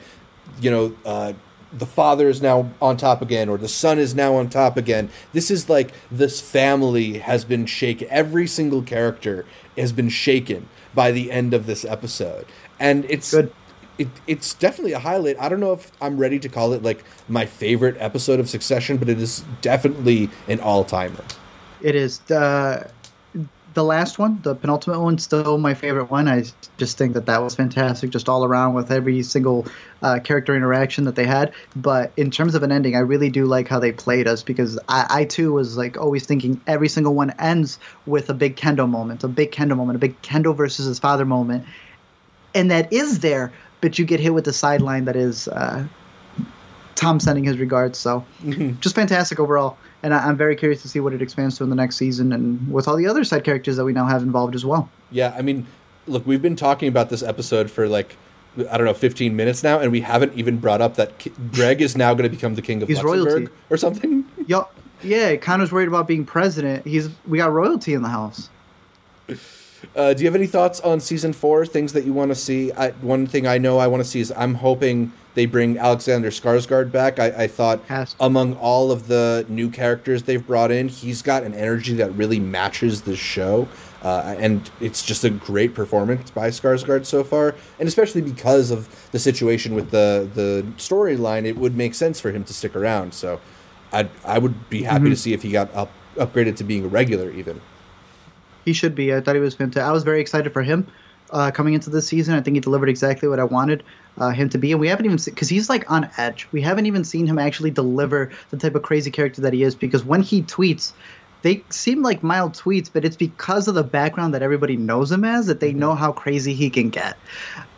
you know, uh, the father is now on top again or the son is now on top again. This is like this family has been shaken. Every single character has been shaken by the end of this episode. And it's Good. it, it's definitely a highlight. I don't know if I'm ready to call it like my favorite episode of Succession, but it is definitely an all timer. It is the the last one, the penultimate one, still my favorite one. I just think that that was fantastic, just all around with every single uh, character interaction that they had. But in terms of an ending, I really do like how they played us because I, I too was like always thinking every single one ends with a big Kendo moment, a big Kendo moment, a big Kendo versus his father moment, and that is there. But you get hit with the sideline that is uh, Tom sending his regards. So just fantastic overall. And I, I'm very curious to see what it expands to in the next season and with all the other side characters that we now have involved as well. Yeah, I mean, look, we've been talking about this episode for like I don't know, 15 minutes now, and we haven't even brought up that Ki- Greg is now going to become the king of He's Luxembourg royalty. or something. Yo, yeah, Connor's worried about being president. He's we got royalty in the house. Uh, do you have any thoughts on season four? Things that you want to see? I, one thing I know I want to see is I'm hoping they bring Alexander Skarsgård back. I, I thought among all of the new characters they've brought in, he's got an energy that really matches the show. Uh, and it's just a great performance by Skarsgård so far, and especially because of the situation with the the storyline, it would make sense for him to stick around. So, I I would be happy to see if he got up upgraded to being a regular even. He should be. I thought he was fantastic. I was very excited for him uh, coming into this season. I think he delivered exactly what I wanted uh, him to be. And we haven't even because he's like on edge. We haven't even seen him actually deliver the type of crazy character that he is. Because when he tweets, they seem like mild tweets, but it's because of the background that everybody knows him as that they know how crazy he can get.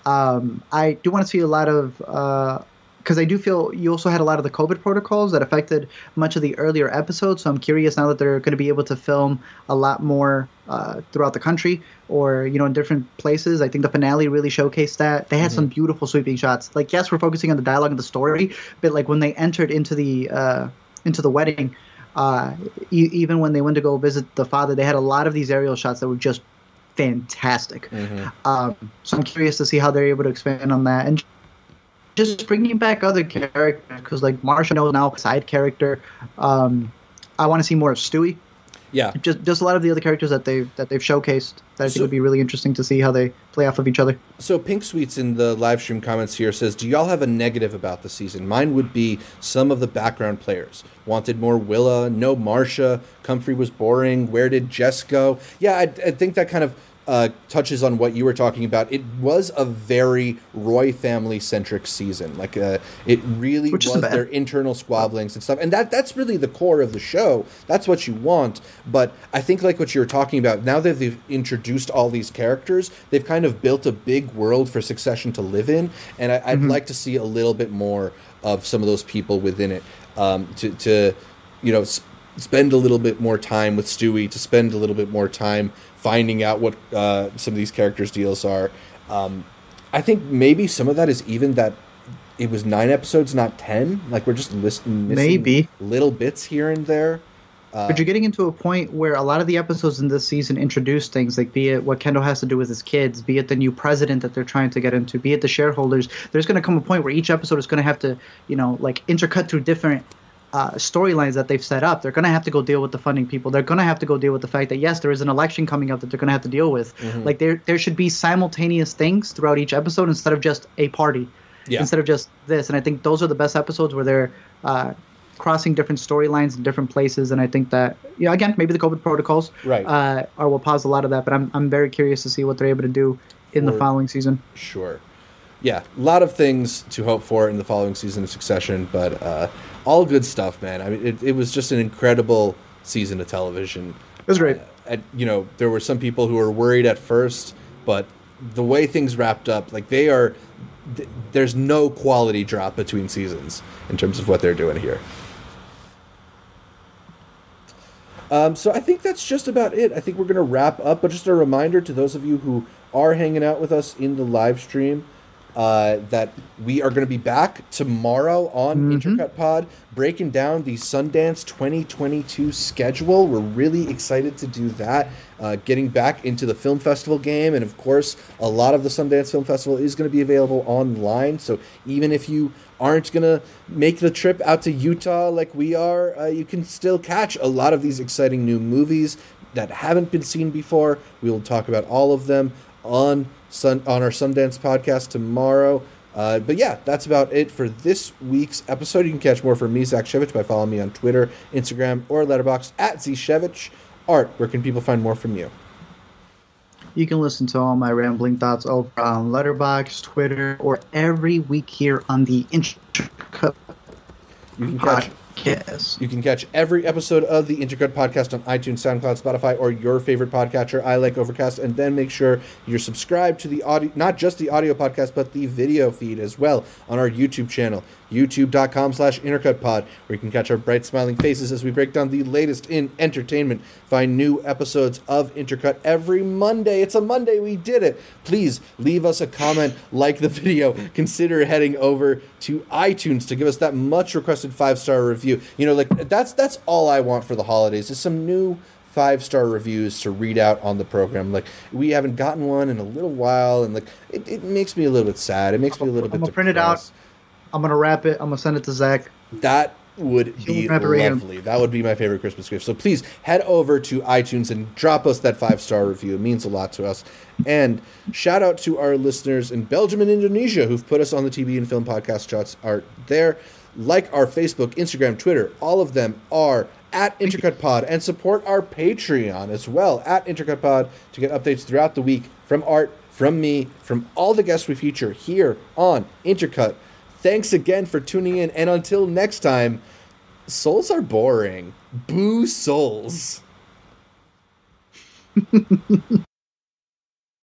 Um, I do want to see a lot of. Uh, because I do feel you also had a lot of the COVID protocols that affected much of the earlier episodes. So I'm curious now that they're going to be able to film a lot more uh, throughout the country or you know in different places. I think the finale really showcased that. They had some beautiful sweeping shots. Like yes, we're focusing on the dialogue and the story, but like when they entered into the uh, into the wedding. Uh, e- even when they went to go visit the father, they had a lot of these aerial shots that were just fantastic. Um, so I'm curious to see how they're able to expand on that and just bringing back other characters because like Marcia knows now a side character. Um, I want to see more of Stewy. Yeah, Just just a lot of the other characters that they that they've showcased that I think So- would be really interesting to see how they play off of each other. So Pink Sweets in the live stream comments here says, "Do y'all have a negative about the season? Mine would be some of the background players wanted more Willa, no Marcia. Comfrey was boring. Where did Jess go? Yeah, I, I think that kind of uh, touches on what you were talking about. It was a very Roy family centric season. Like uh, it really Which was their internal squabblings and stuff, and that that's really the core of the show. That's what you want. But I think like what you were talking about. Now that they've introduced all these characters, they've kind of built a big world for Succession to live in, and I, I'd like to see a little bit more of some of those people within it. Um, to to you know. Sp- spend a little bit more time with Stewy, to spend a little bit more time finding out what uh, some of these characters' deals are. Um, I think maybe some of that is even that it was nine episodes, not ten. Like we're just listening, missing Maybe. little bits here and there. but you're getting into a point where a lot of the episodes in this season introduce things like be it what Kendall has to do with his kids, be it the new president that they're trying to get into, be it the shareholders. There's going to come a point where each episode is going to have to, you know, like intercut through different uh, storylines that they've set up. They're going to have to go deal with the funding people. They're going to have to go deal with the fact that yes, there is an election coming up that they're going to have to deal with. Like there, there should be simultaneous things throughout each episode instead of just a party Yeah. instead of just this. And I think those are the best episodes where they're uh, crossing different storylines in different places. And I think that, yeah, again, maybe the COVID protocols Right. uh, are will pause a lot of that. But I'm, I'm very curious to see what they're able to do in the following season. Sure. Yeah, a lot of things to hope for in the following season of Succession, but uh, all good stuff, man. I mean, it, it was just an incredible season of television. It was great. Uh, and, you know, there were some people who were worried at first, but the way things wrapped up, like they are th- there's no quality drop between seasons in terms of what they're doing here. Um, so I think that's just about it. I think we're going to wrap up, but just a reminder to those of you who are hanging out with us in the live stream uh, that we are going to be back tomorrow on Intercut Pod breaking down the Sundance 2022 schedule. We're really excited to do that. Uh, getting back into the film festival game, and of course, a lot of the Sundance Film Festival is going to be available online. So even if you aren't going to make the trip out to Utah like we are, uh, you can still catch a lot of these exciting new movies that haven't been seen before. We will talk about all of them on Sun on our Sundance podcast tomorrow. Uh, but yeah, that's about it for this week's episode. You can catch more from me, Zach Shevich, by following me on Twitter, Instagram, or Letterboxd at Zshevich. Art, where can people find more from you? You can listen to all my rambling thoughts over on Letterboxd, Twitter, or every week here on the Intercut You can catch Podcast. You can catch every episode of the Intercut podcast on iTunes, SoundCloud, Spotify, or your favorite podcatcher. I like Overcast, and then make sure you're subscribed to the audio, not just the audio podcast, but the video feed as well on our YouTube channel, youtube.com slash intercutpod, where you can catch our bright smiling faces as we break down the latest in entertainment. Find new episodes of Intercut every Monday. It's a Monday, we did it. Please leave us a comment, like the video, consider heading over to iTunes to give us that much requested five star review. You know, like that's that's all I want for the holidays is some new five star reviews to read out on the program. Like we haven't gotten one in a little while, and like it, it makes me a little bit sad. It makes me a little bit. I'm gonna print it out. I'm gonna wrap it. I'm gonna send it to Zach. That would be He'll wrap it right in. lovely. That would be my favorite Christmas gift. So please head over to iTunes and drop us that five star review. It means a lot to us. And shout out to our listeners in Belgium and Indonesia who've put us on the TV and film podcast shots are there. Like our Facebook, Instagram, Twitter, all of them are at Intercut Pod and support our Patreon as well at Intercut Pod to get updates throughout the week from Art, from me, from all the guests we feature here on Intercut. Thanks again for tuning in, and until next time, souls are boring. Boo souls.